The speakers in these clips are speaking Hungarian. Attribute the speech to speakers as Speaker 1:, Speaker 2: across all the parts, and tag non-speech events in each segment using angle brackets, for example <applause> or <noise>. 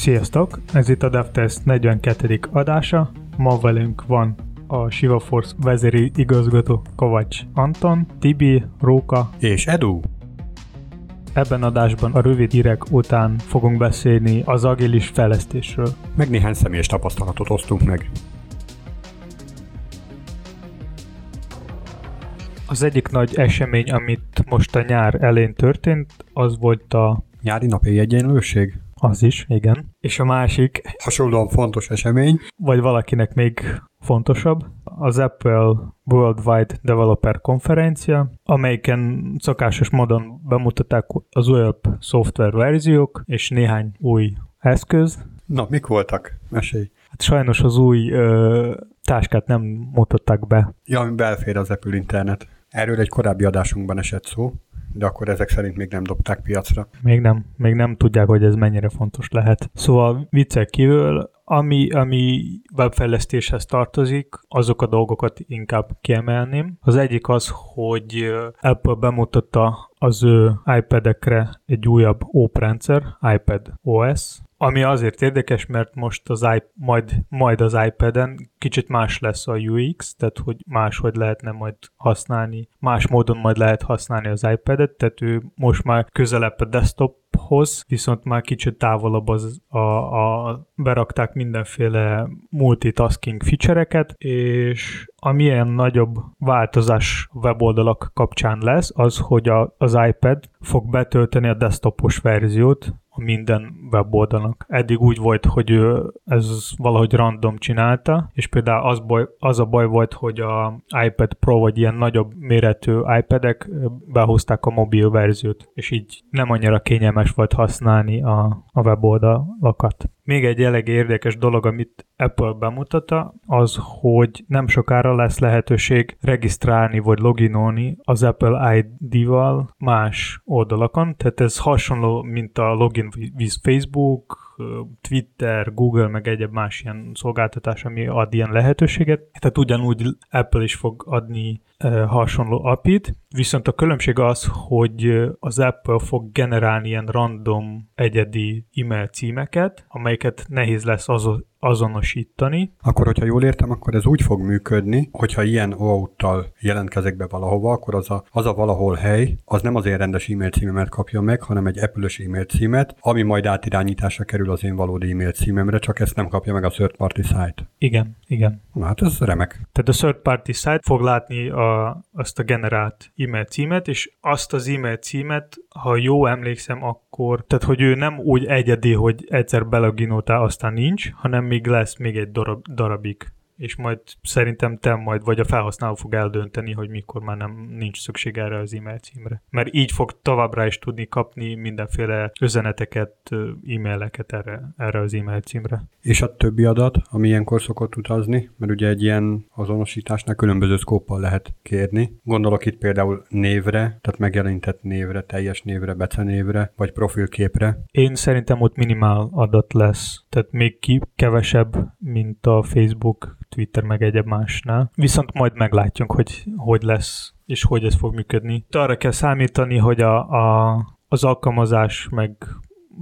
Speaker 1: Sziasztok! Ez itt a DevTest 42. adása. Ma velünk van a Shiva Force vezéri igazgató Kovács Anton, Tibi, Róka
Speaker 2: és Edu.
Speaker 1: Ebben adásban a rövid hírek után fogunk beszélni az agilis fejlesztésről.
Speaker 2: Meg néhány személyes tapasztalatot osztunk meg.
Speaker 1: Az egyik nagy esemény, amit most a nyár elén történt, az volt a...
Speaker 2: Nyári napi egyenlőség?
Speaker 1: Az is, igen. És a másik...
Speaker 2: Hasonlóan fontos esemény.
Speaker 1: Vagy valakinek még fontosabb, az Apple Worldwide Developer konferencia, amelyiken szokásos módon bemutatták az újabb szoftver verziók és néhány új eszköz.
Speaker 2: Na, mik voltak? Mesélj.
Speaker 1: Hát sajnos az új ö, táskát nem mutatták be.
Speaker 2: Ja, ami belfér az Apple internet. Erről egy korábbi adásunkban esett szó, de akkor ezek szerint még nem dobták piacra.
Speaker 1: Még nem, még nem tudják, hogy ez mennyire fontos lehet. Szóval viccek kívül, ami, ami webfejlesztéshez tartozik, azok a dolgokat inkább kiemelném. Az egyik az, hogy Apple bemutatta az ő iPad-ekre egy újabb OP rendszer, iPad OS, ami azért érdekes, mert most az iP- majd, majd az iPad-en kicsit más lesz a UX, tehát hogy máshogy lehetne majd használni, más módon majd lehet használni az iPad-et, tehát ő most már közelebb a desktophoz, viszont már kicsit távolabb az a, a berakták mindenféle multitasking feature-eket, és amilyen nagyobb változás weboldalak kapcsán lesz, az, hogy a, az iPad fog betölteni a desktopos verziót, minden weboldalnak. Eddig úgy volt, hogy ő ez valahogy random csinálta, és például az, baj, az a baj volt, hogy a iPad Pro vagy ilyen nagyobb méretű iPad-ek behozták a mobil verziót, és így nem annyira kényelmes volt használni a, a weboldalakat. Még egy elég érdekes dolog, amit Apple bemutatta, az, hogy nem sokára lesz lehetőség regisztrálni vagy loginolni az Apple ID-val más oldalakon, tehát ez hasonló, mint a login with Facebook, Twitter, Google, meg egyéb más ilyen szolgáltatás, ami ad ilyen lehetőséget. Tehát ugyanúgy Apple is fog adni hasonló API-t, viszont a különbség az, hogy az Apple fog generálni ilyen random egyedi e-mail címeket, amelyeket nehéz lesz az azonosítani.
Speaker 2: Akkor, hogyha jól értem, akkor ez úgy fog működni, hogyha ilyen OAuth-tal jelentkezek be valahova, akkor az a, az a valahol hely, az nem az én rendes e-mail címemet kapja meg, hanem egy Apple-ös e-mail címet, ami majd átirányításra kerül az én valódi e-mail címemre, csak ezt nem kapja meg a third party site.
Speaker 1: Igen, igen.
Speaker 2: Na, hát ez remek.
Speaker 1: Tehát a third party site fog látni a, azt a generált e-mail címet, és azt az e-mail címet, ha jó emlékszem, akkor, tehát hogy ő nem úgy egyedi, hogy egyszer beloginoltál, aztán nincs, hanem még lesz még egy darab, darabig és majd szerintem te majd, vagy a felhasználó fog eldönteni, hogy mikor már nem nincs szükség erre az e-mail címre. Mert így fog továbbra is tudni kapni mindenféle üzeneteket, e-maileket erre, erre az e-mail címre.
Speaker 2: És a többi adat, ami ilyenkor szokott utazni, mert ugye egy ilyen azonosításnál különböző szkóppal lehet kérni. Gondolok itt például névre, tehát megjelenített névre, teljes névre, becenévre, vagy profilképre.
Speaker 1: Én szerintem ott minimál adat lesz, tehát még ki kevesebb, mint a Facebook Twitter meg egyéb másnál. Viszont majd meglátjuk, hogy hogy lesz és hogy ez fog működni. Arra kell számítani, hogy a, a, az alkalmazás meg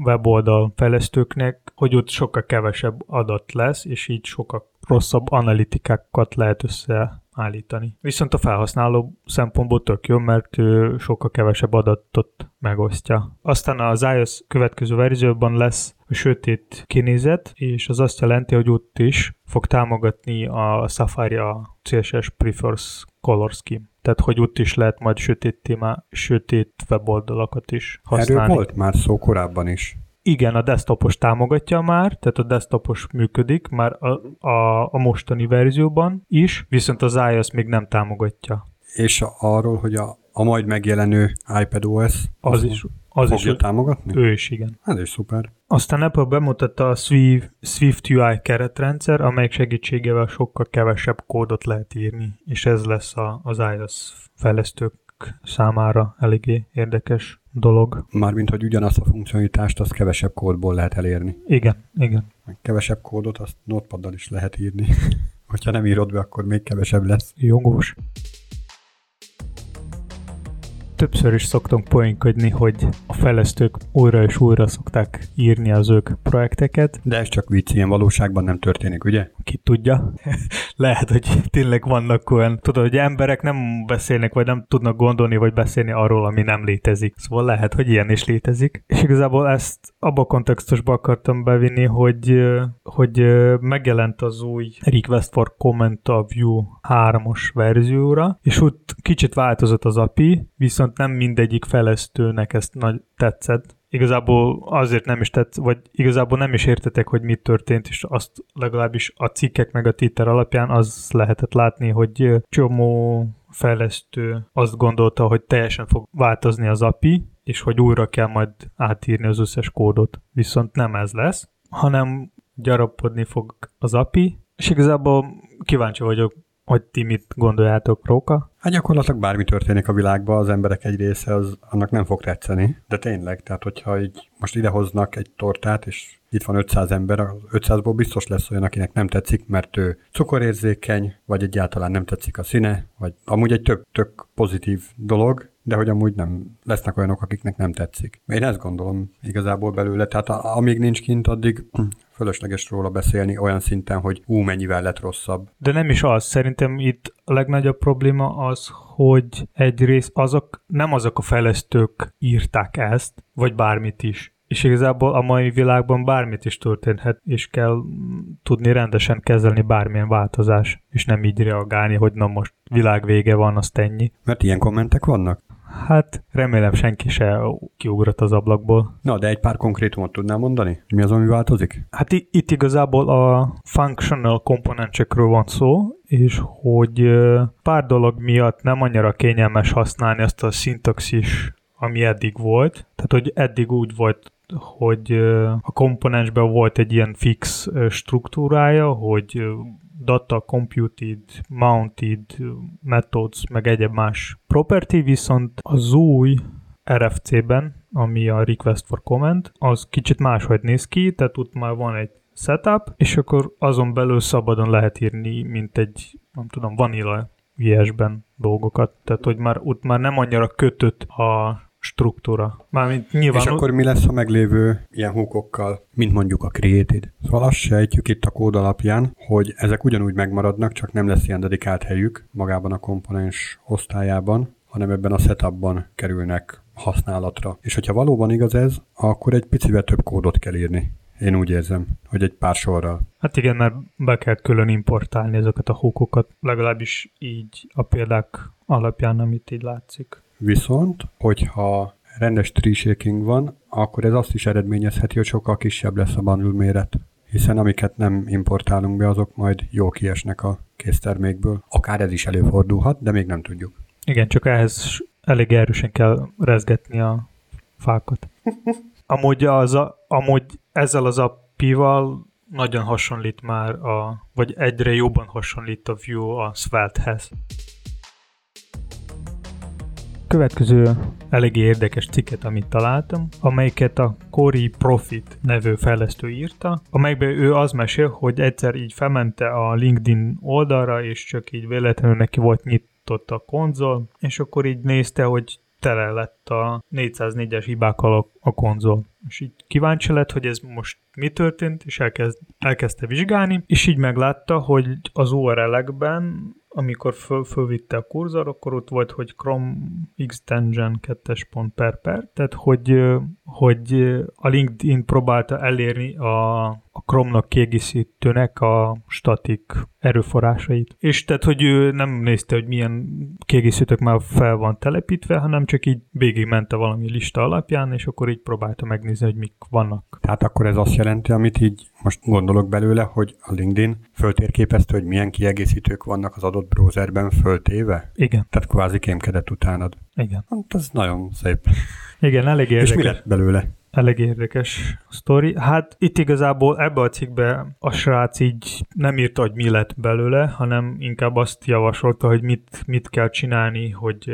Speaker 1: weboldal fejlesztőknek, hogy ott sokkal kevesebb adat lesz, és így sokkal rosszabb analitikákat lehet összeállítani. Viszont a felhasználó szempontból tök jó, mert ő sokkal kevesebb adatot megosztja. Aztán az iOS következő verzióban lesz a sötét kinézet, és az azt jelenti, hogy ott is fog támogatni a Safari a CSS Prefers Color Scheme. Tehát, hogy ott is lehet majd sötét téma, sötét weboldalakat is használni.
Speaker 2: Erről volt már szó korábban is.
Speaker 1: Igen, a desktopos támogatja már, tehát a desktopos működik már a, a, a mostani verzióban is, viszont az iOS még nem támogatja.
Speaker 2: És arról, hogy a, a majd megjelenő iPadOS
Speaker 1: az, az is
Speaker 2: az fogja is támogatni?
Speaker 1: Ő is, igen.
Speaker 2: Ez is szuper.
Speaker 1: Aztán Apple bemutatta a Swift, Swift UI keretrendszer, amelyik segítségével sokkal kevesebb kódot lehet írni, és ez lesz a, az iOS fejlesztők számára eléggé érdekes dolog.
Speaker 2: Mármint, hogy ugyanazt a funkcionalitást, azt kevesebb kódból lehet elérni.
Speaker 1: Igen, igen.
Speaker 2: Kevesebb kódot azt notepaddal is lehet írni. <laughs> Hogyha nem írod be, akkor még kevesebb lesz.
Speaker 1: Jogos. Többször is szoktunk poénkodni, hogy a fejlesztők újra és újra szokták írni az ők projekteket.
Speaker 2: De ez csak vicc, ilyen valóságban nem történik, ugye?
Speaker 1: Ki tudja. <laughs> Lehet, hogy tényleg vannak olyan, tudod, hogy emberek nem beszélnek, vagy nem tudnak gondolni, vagy beszélni arról, ami nem létezik. Szóval lehet, hogy ilyen is létezik. És igazából ezt abba a kontextusba akartam bevinni, hogy, hogy megjelent az új Request for Comment a View 3-os verzióra, és ott kicsit változott az API, viszont nem mindegyik fejlesztőnek ezt nagy tetszett, igazából azért nem is tett, vagy igazából nem is értetek, hogy mit történt, és azt legalábbis a cikkek meg a Twitter alapján az lehetett látni, hogy csomó fejlesztő azt gondolta, hogy teljesen fog változni az API, és hogy újra kell majd átírni az összes kódot. Viszont nem ez lesz, hanem gyarapodni fog az API, és igazából kíváncsi vagyok, hogy ti mit gondoljátok, Róka?
Speaker 2: Hát gyakorlatilag bármi történik a világban, az emberek egy része az annak nem fog tetszeni, de tényleg, tehát hogyha így most idehoznak egy tortát, és itt van 500 ember, az 500-ból biztos lesz olyan, akinek nem tetszik, mert ő cukorérzékeny, vagy egyáltalán nem tetszik a színe, vagy amúgy egy tök, tök pozitív dolog, de hogy amúgy nem lesznek olyanok, akiknek nem tetszik. Én ezt gondolom igazából belőle, tehát amíg nincs kint, addig fölösleges róla beszélni olyan szinten, hogy ú, mennyivel lett rosszabb.
Speaker 1: De nem is az. Szerintem itt a legnagyobb probléma az, hogy egyrészt azok, nem azok a fejlesztők írták ezt, vagy bármit is. És igazából a mai világban bármit is történhet, és kell tudni rendesen kezelni bármilyen változás, és nem így reagálni, hogy na most világ vége van, azt ennyi.
Speaker 2: Mert ilyen kommentek vannak?
Speaker 1: Hát remélem senki se kiugrott az ablakból.
Speaker 2: Na, de egy pár konkrétumot tudnál mondani? Mi az, ami változik?
Speaker 1: Hát itt igazából a functional komponensekről van szó, és hogy pár dolog miatt nem annyira kényelmes használni azt a szintaxis, ami eddig volt. Tehát, hogy eddig úgy volt hogy a komponensben volt egy ilyen fix struktúrája, hogy data computed, mounted methods, meg egyéb más property, viszont az új RFC-ben, ami a request for comment, az kicsit máshogy néz ki, tehát ott már van egy setup, és akkor azon belül szabadon lehet írni, mint egy, nem tudom, vanilla JS-ben dolgokat. Tehát, hogy már ott már nem annyira kötött a struktúra. Mármint nyilván...
Speaker 2: És akkor mi lesz a meglévő ilyen húkokkal, mint mondjuk a Created? Szóval azt sejtjük itt a kód alapján, hogy ezek ugyanúgy megmaradnak, csak nem lesz ilyen dedikált helyük magában a komponens osztályában, hanem ebben a setupban kerülnek használatra. És hogyha valóban igaz ez, akkor egy picivel több kódot kell írni. Én úgy érzem, hogy egy pár sorral.
Speaker 1: Hát igen, mert be kell külön importálni ezeket a húkokat, legalábbis így a példák alapján, amit így látszik.
Speaker 2: Viszont, hogyha rendes tree shaking van, akkor ez azt is eredményezheti, hogy sokkal kisebb lesz a bundle méret hiszen amiket nem importálunk be, azok majd jó kiesnek a késztermékből. Akár ez is előfordulhat, de még nem tudjuk.
Speaker 1: Igen, csak ehhez elég erősen kell rezgetni a fákat. <laughs> Amúgy, az a, amúgy ezzel az appival nagyon hasonlít már, a, vagy egyre jobban hasonlít a Vue a Svelte-hez. Következő eléggé érdekes cikket, amit találtam, amelyiket a Cory Profit nevű fejlesztő írta, amelyben ő az mesél, hogy egyszer így felmente a LinkedIn oldalra, és csak így véletlenül neki volt nyitott a konzol, és akkor így nézte, hogy tele lett a 404-es hibákkal a, konzol. És így kíváncsi lett, hogy ez most mi történt, és elkezd, elkezdte vizsgálni, és így meglátta, hogy az URL-ekben amikor föl, fölvitte a kurzor, akkor ott volt, hogy Chrome extension 2 pont per per, tehát hogy, hogy a LinkedIn próbálta elérni a, a Chrome-nak kiegészítőnek a statik erőforrásait. És tehát, hogy ő nem nézte, hogy milyen kiegészítők már fel van telepítve, hanem csak így mente valami lista alapján, és akkor így próbálta megnézni, hogy mik vannak.
Speaker 2: Tehát akkor ez azt jelenti, amit így most gondolok belőle, hogy a LinkedIn föltérképezte, hogy milyen kiegészítők vannak az adott browserben föltéve?
Speaker 1: Igen.
Speaker 2: Tehát kvázi kémkedett utánad.
Speaker 1: Igen.
Speaker 2: Hát ez nagyon szép.
Speaker 1: Igen, elég érdekes.
Speaker 2: És mi lett belőle?
Speaker 1: Elég érdekes sztori. Hát itt igazából ebbe a cikkbe a srác így nem írta, hogy mi lett belőle, hanem inkább azt javasolta, hogy mit, mit kell csinálni, hogy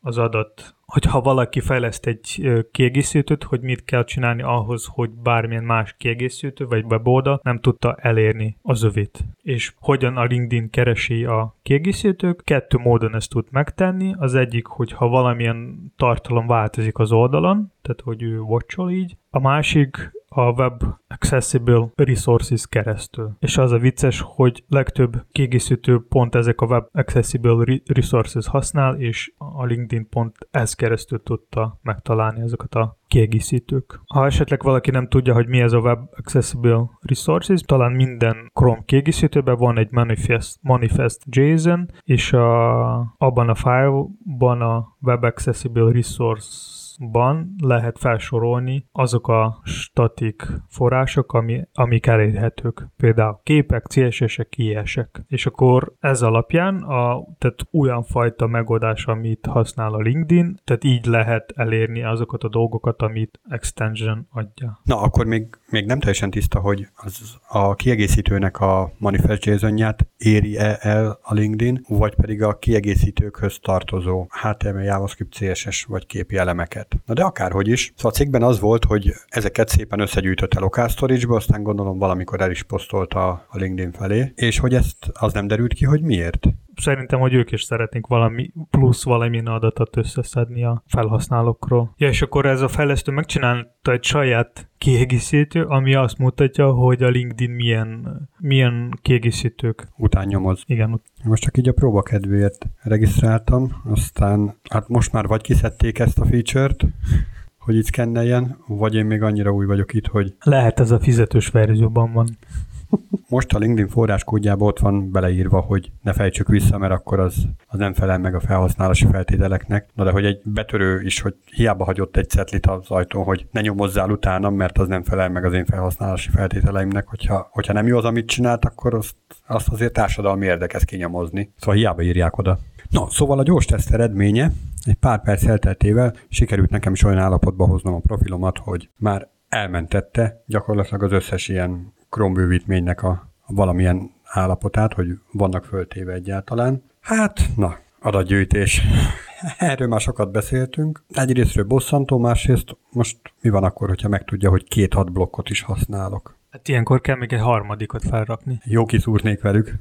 Speaker 1: az adat hogyha valaki fejleszt egy kiegészítőt, hogy mit kell csinálni ahhoz, hogy bármilyen más kiegészítő vagy weboldal nem tudta elérni az övét. És hogyan a LinkedIn keresi a kiegészítők, kettő módon ezt tud megtenni. Az egyik, hogy ha valamilyen tartalom változik az oldalon, tehát hogy ő watchol így. A másik, a Web Accessible Resources keresztül. És az a vicces, hogy legtöbb kiegészítő pont ezek a Web Accessible Resources használ, és a LinkedIn pont ez keresztül tudta megtalálni ezeket a kiegészítők. Ha esetleg valaki nem tudja, hogy mi ez a Web Accessible Resources, talán minden Chrome kiegészítőben van egy manifest, manifest JSON, és a, abban a file-ban a Web Accessible Resource ban lehet felsorolni azok a statik források, ami, amik elérhetők. Például képek, CSS-ek, IS-ek. És akkor ez alapján a, tehát olyan fajta megoldás, amit használ a LinkedIn, tehát így lehet elérni azokat a dolgokat, amit extension adja.
Speaker 2: Na, akkor még, még nem teljesen tiszta, hogy az a kiegészítőnek a manifest json éri-e el a LinkedIn, vagy pedig a kiegészítőkhöz tartozó HTML, JavaScript, CSS vagy képi elemeket ezeket. Na de akárhogy is. Szóval a cikkben az volt, hogy ezeket szépen összegyűjtötte local storage aztán gondolom valamikor el is posztolta a LinkedIn felé, és hogy ezt az nem derült ki, hogy miért
Speaker 1: szerintem, hogy ők is szeretnénk valami plusz valamilyen adatot összeszedni a felhasználókról. Ja, és akkor ez a fejlesztő megcsinálta egy saját kiegészítő, ami azt mutatja, hogy a LinkedIn milyen, milyen kiegészítők.
Speaker 2: Után nyomoz.
Speaker 1: Igen.
Speaker 2: Most csak így a próba kedvéért regisztráltam, aztán hát most már vagy kiszedték ezt a feature-t, hogy itt szkenneljen, vagy én még annyira új vagyok itt, hogy...
Speaker 1: Lehet ez a fizetős verzióban van.
Speaker 2: Most a LinkedIn forráskódjában ott van beleírva, hogy ne fejtsük vissza, mert akkor az, az nem felel meg a felhasználási feltételeknek. Na de hogy egy betörő is, hogy hiába hagyott egy cetlit az ajtón, hogy ne nyomozzál utána, mert az nem felel meg az én felhasználási feltételeimnek. Hogyha, hogyha nem jó az, amit csinált, akkor azt, azt azért társadalmi érdekes kinyomozni. Szóval hiába írják oda. No, szóval a gyors teszt eredménye egy pár perc elteltével sikerült nekem is olyan állapotba hoznom a profilomat, hogy már elmentette gyakorlatilag az összes ilyen Chrome bővítménynek a, valamilyen állapotát, hogy vannak föltéve egyáltalán. Hát, na, adatgyűjtés. <laughs> Erről már sokat beszéltünk. Egyrésztről bosszantó, másrészt most mi van akkor, hogyha megtudja, hogy két hat blokkot is használok?
Speaker 1: Hát ilyenkor kell még egy harmadikot felrakni.
Speaker 2: Jó kiszúrnék velük.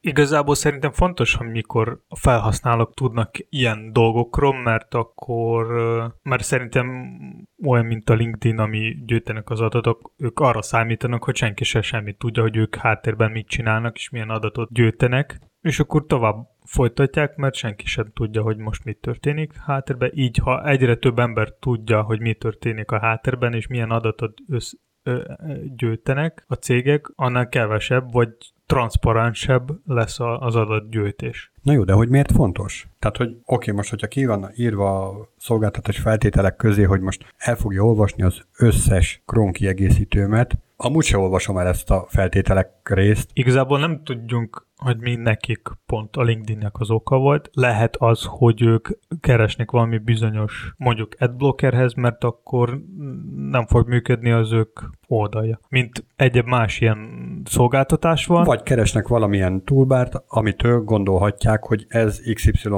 Speaker 1: Igazából szerintem fontos, amikor a felhasználók tudnak ilyen dolgokról, mert akkor, mert szerintem olyan, mint a LinkedIn, ami gyűjtenek az adatok, ők arra számítanak, hogy senki se semmit tudja, hogy ők háttérben mit csinálnak, és milyen adatot gyűjtenek, és akkor tovább folytatják, mert senki sem tudja, hogy most mi történik háttérben. Így, ha egyre több ember tudja, hogy mi történik a háttérben, és milyen adatot össz, gyűjtenek a cégek, annál kevesebb vagy transzparensebb lesz az adatgyűjtés.
Speaker 2: Na jó, de hogy miért fontos? Tehát, hogy oké, most, hogyha ki van írva a szolgáltatás feltételek közé, hogy most el fogja olvasni az összes Chrome kiegészítőmet, amúgy se olvasom el ezt a feltételek részt.
Speaker 1: Igazából nem tudjunk hogy mi nekik pont a LinkedInnek az oka volt. Lehet az, hogy ők keresnek valami bizonyos mondjuk adblockerhez, mert akkor nem fog működni az ők oldalja. Mint egyéb más ilyen szolgáltatás van.
Speaker 2: Vagy keresnek valamilyen toolbart, amitől gondolhatják, hogy ez XY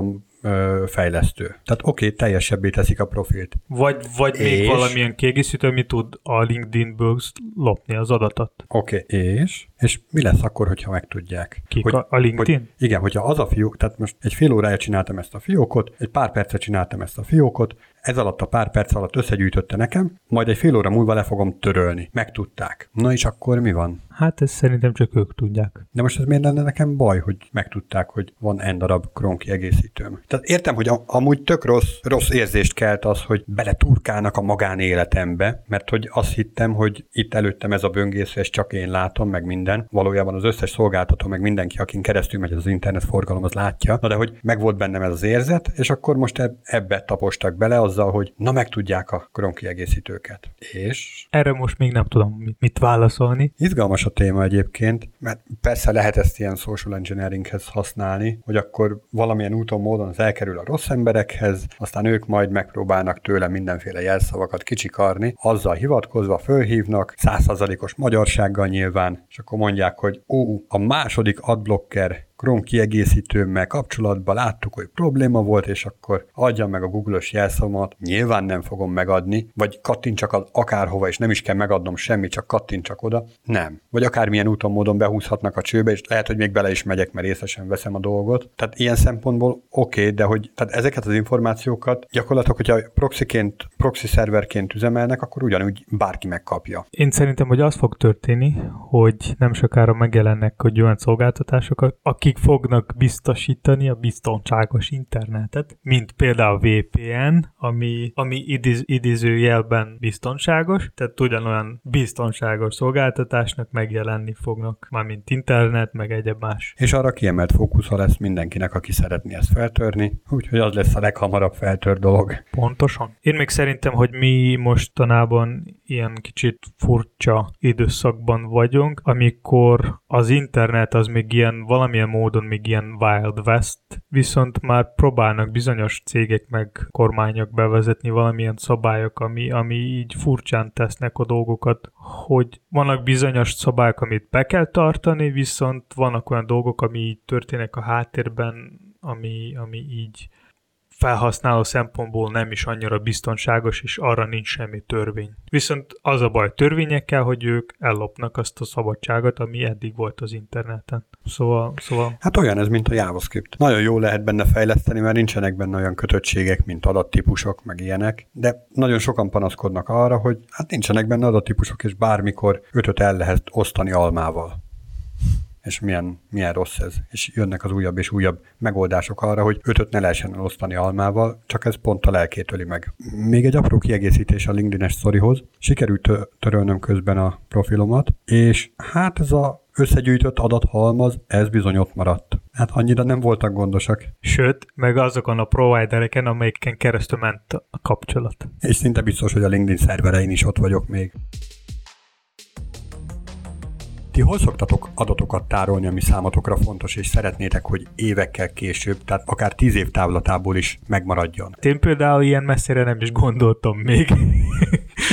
Speaker 2: fejlesztő. Tehát oké, okay, teljesebbé teszik a profilt.
Speaker 1: Vagy, vagy és... még valamilyen kiegészítő, ami tud a LinkedIn-ből lopni az adatot.
Speaker 2: Oké, okay. és? És mi lesz akkor, hogyha megtudják?
Speaker 1: Kik hogy, a LinkedIn?
Speaker 2: Hogy, igen, hogyha az a fiók, tehát most egy fél órája csináltam ezt a fiókot, egy pár percet csináltam ezt a fiókot, ez alatt a pár perc alatt összegyűjtötte nekem, majd egy fél óra múlva le fogom törölni. Megtudták. Na és akkor mi van?
Speaker 1: Hát ezt szerintem csak ők tudják.
Speaker 2: De most ez miért lenne nekem baj, hogy megtudták, hogy van n darab Chrome kiegészítőm? Tehát értem, hogy amúgy tök rossz, rossz érzést kelt az, hogy beleturkálnak a magánéletembe, mert hogy azt hittem, hogy itt előttem ez a böngésző, és csak én látom, meg minden. Valójában az összes szolgáltató, meg mindenki, akin keresztül megy az internet forgalom, az látja. Na de hogy megvolt bennem ez az érzet, és akkor most ebbe tapostak bele azzal, hogy na megtudják a Chrome kiegészítőket. És?
Speaker 1: Erre most még nem tudom mit válaszolni.
Speaker 2: Izgalmas a téma egyébként, mert persze lehet ezt ilyen social engineeringhez használni, hogy akkor valamilyen úton, módon az elkerül a rossz emberekhez, aztán ők majd megpróbálnak tőle mindenféle jelszavakat kicsikarni, azzal hivatkozva fölhívnak, százszázalékos magyarsággal nyilván, és akkor mondják, hogy ó, a második adblocker Chrome kiegészítőmmel kapcsolatban láttuk, hogy probléma volt, és akkor adja meg a Google-os jelszavat, nyilván nem fogom megadni, vagy kattintsak az akárhova, és nem is kell megadnom semmit, csak kattintsak oda. Nem. Vagy akármilyen úton, módon behúzhatnak a csőbe, és lehet, hogy még bele is megyek, mert részesen veszem a dolgot. Tehát ilyen szempontból oké, okay, de hogy tehát ezeket az információkat gyakorlatilag, hogyha proxiként, proxy szerverként üzemelnek, akkor ugyanúgy bárki megkapja.
Speaker 1: Én szerintem, hogy az fog történni, hogy nem sokára megjelennek hogy olyan szolgáltatások, akik fognak biztosítani a biztonságos internetet, mint például a VPN, ami, ami idiz, idézőjelben biztonságos, tehát ugyanolyan biztonságos szolgáltatásnak megjelenni fognak, mármint internet, meg egyéb más.
Speaker 2: És arra kiemelt fókusza lesz mindenkinek, aki szeretné ezt feltörni, úgyhogy az lesz a leghamarabb feltör dolog.
Speaker 1: Pontosan. Én még szerintem, hogy mi mostanában ilyen kicsit furcsa időszakban vagyunk, amikor az internet az még ilyen valamilyen módon még ilyen Wild West, viszont már próbálnak bizonyos cégek meg kormányok bevezetni valamilyen szabályok, ami, ami így furcsán tesznek a dolgokat, hogy vannak bizonyos szabályok, amit be kell tartani, viszont vannak olyan dolgok, ami így történnek a háttérben, ami, ami így felhasználó szempontból nem is annyira biztonságos, és arra nincs semmi törvény. Viszont az a baj törvényekkel, hogy ők ellopnak azt a szabadságot, ami eddig volt az interneten. Szóval, szóval...
Speaker 2: Hát olyan ez, mint a JavaScript. Nagyon jó lehet benne fejleszteni, mert nincsenek benne olyan kötöttségek, mint adattípusok, meg ilyenek, de nagyon sokan panaszkodnak arra, hogy hát nincsenek benne adattípusok, és bármikor ötöt el lehet osztani almával és milyen, milyen rossz ez. És jönnek az újabb és újabb megoldások arra, hogy ötöt ne lehessen elosztani almával, csak ez pont a lelkét öli meg. Még egy apró kiegészítés a LinkedIn-es sztorihoz. Sikerült törölnöm közben a profilomat, és hát ez a összegyűjtött adathalmaz, ez bizony ott maradt. Hát annyira nem voltak gondosak.
Speaker 1: Sőt, meg azokon a providereken, amelyeken keresztül ment a kapcsolat.
Speaker 2: És szinte biztos, hogy a LinkedIn szerverein is ott vagyok még. Ti hol szoktatok adatokat tárolni, ami számotokra fontos, és szeretnétek, hogy évekkel később, tehát akár tíz év távlatából is megmaradjon?
Speaker 1: Én például ilyen messzire nem is gondoltam még.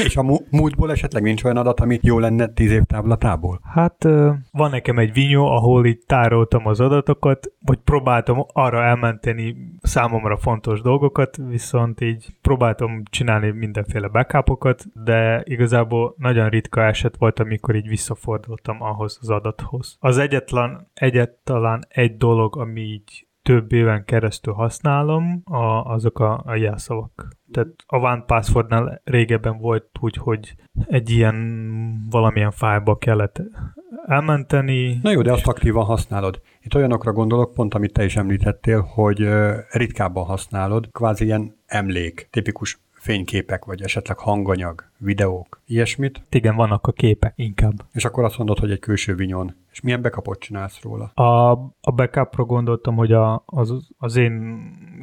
Speaker 2: És a múltból esetleg nincs olyan adat, amit jó lenne tíz év távlatából?
Speaker 1: Hát van nekem egy vinyó, ahol itt tároltam az adatokat, vagy próbáltam arra elmenteni számomra fontos dolgokat, viszont így próbáltam csinálni mindenféle backupokat, de igazából nagyon ritka eset volt, amikor így visszafordultam ahhoz az adathoz. Az egyetlen, egyetlen egy dolog, ami így több éven keresztül használom, a, azok a, a jelszavak. Tehát a One Passwordnál régebben volt úgy, hogy egy ilyen valamilyen fájba kellett elmenteni.
Speaker 2: Na jó, de azt aktívan használod. Itt olyanokra gondolok, pont amit te is említettél, hogy ritkábban használod, kvázi ilyen emlék, tipikus fényképek, vagy esetleg hanganyag, videók, ilyesmit.
Speaker 1: Igen, vannak a képek inkább.
Speaker 2: És akkor azt mondod, hogy egy külső vinyon. És milyen backupot csinálsz róla?
Speaker 1: A, a backupra gondoltam, hogy a, az, az én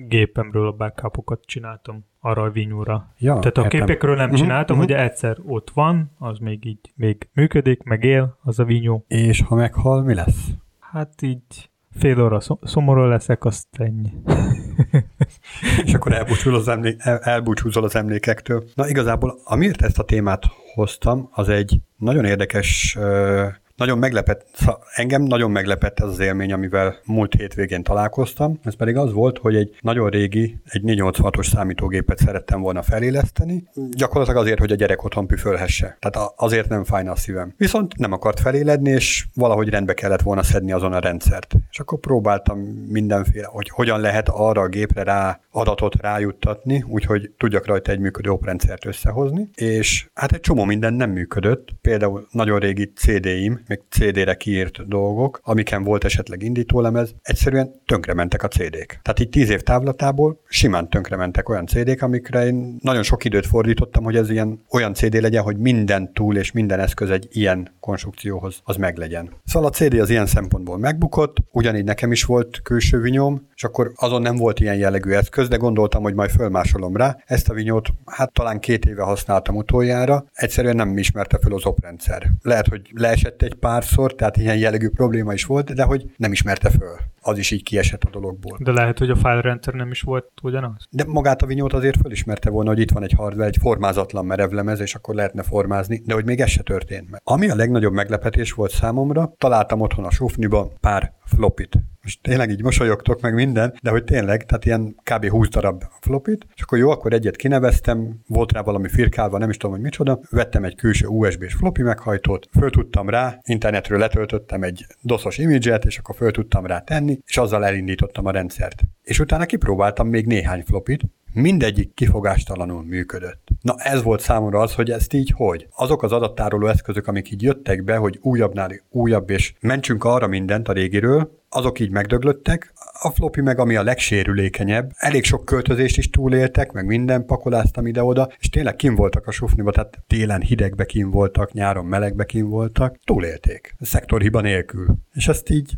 Speaker 1: gépemről a backupokat csináltam arra a vinyúra. Ja, Tehát a értem. képekről nem uh-huh, csináltam, uh-huh. hogy egyszer ott van, az még így még működik, meg él, az a vinyú.
Speaker 2: És ha meghal, mi lesz?
Speaker 1: Hát így fél óra szomorú leszek, azt ennyi. <laughs>
Speaker 2: és akkor elbúcsúzol az, emlék, el, elbúcsúzol az emlékektől. Na igazából, amiért ezt a témát hoztam, az egy nagyon érdekes uh, nagyon meglepett, engem nagyon meglepett ez az élmény, amivel múlt hétvégén találkoztam. Ez pedig az volt, hogy egy nagyon régi, egy 486-os számítógépet szerettem volna feléleszteni, gyakorlatilag azért, hogy a gyerek otthon püfölhesse. Tehát azért nem fájna a szívem. Viszont nem akart feléledni, és valahogy rendbe kellett volna szedni azon a rendszert. És akkor próbáltam mindenféle, hogy hogyan lehet arra a gépre rá adatot rájuttatni, úgyhogy tudjak rajta egy működő oprendszert összehozni, és hát egy csomó minden nem működött, például nagyon régi CD-im, még CD-re kiírt dolgok, amiken volt esetleg indítólemez, egyszerűen tönkrementek a CD-k. Tehát így tíz év távlatából simán tönkrementek olyan CD-k, amikre én nagyon sok időt fordítottam, hogy ez ilyen olyan CD legyen, hogy minden túl és minden eszköz egy ilyen konstrukcióhoz az meglegyen. Szóval a CD az ilyen szempontból megbukott, ugyanígy nekem is volt külső vinyóm, és akkor azon nem volt ilyen jellegű eszköz, de gondoltam, hogy majd fölmásolom rá. Ezt a vinyót hát talán két éve használtam utoljára, egyszerűen nem ismerte fel az oprendszer. Lehet, hogy leesett egy párszor, tehát ilyen jellegű probléma is volt, de hogy nem ismerte föl. Az is így kiesett a dologból.
Speaker 1: De lehet, hogy a file rendszer nem is volt ugyanaz?
Speaker 2: De magát a vinyót azért fölismerte volna, hogy itt van egy hardware, egy formázatlan merevlemez, és akkor lehetne formázni, de hogy még ez se történt meg. Ami a legnagyobb meglepetés volt számomra, találtam otthon a sufniba pár flopit. Most tényleg így mosolyogtok meg minden, de hogy tényleg, tehát ilyen kb. 20 darab flopit, és akkor jó, akkor egyet kineveztem, volt rá valami firkálva, nem is tudom, hogy micsoda, vettem egy külső USB-s floppy meghajtót, föl tudtam rá, internetről letöltöttem egy doszos imidzset, és akkor föl tudtam rá tenni, és azzal elindítottam a rendszert. És utána kipróbáltam még néhány flopit, mindegyik kifogástalanul működött. Na ez volt számomra az, hogy ezt így hogy? Azok az adattároló eszközök, amik így jöttek be, hogy újabbnál újabb, és mentsünk arra mindent a régiről, azok így megdöglöttek, a floppy meg ami a legsérülékenyebb, elég sok költözést is túléltek, meg minden pakoláztam ide-oda, és tényleg kim voltak a sufniba, tehát télen hidegbe kim voltak, nyáron melegbe kim voltak, túlélték, szektorhiba nélkül. És ezt így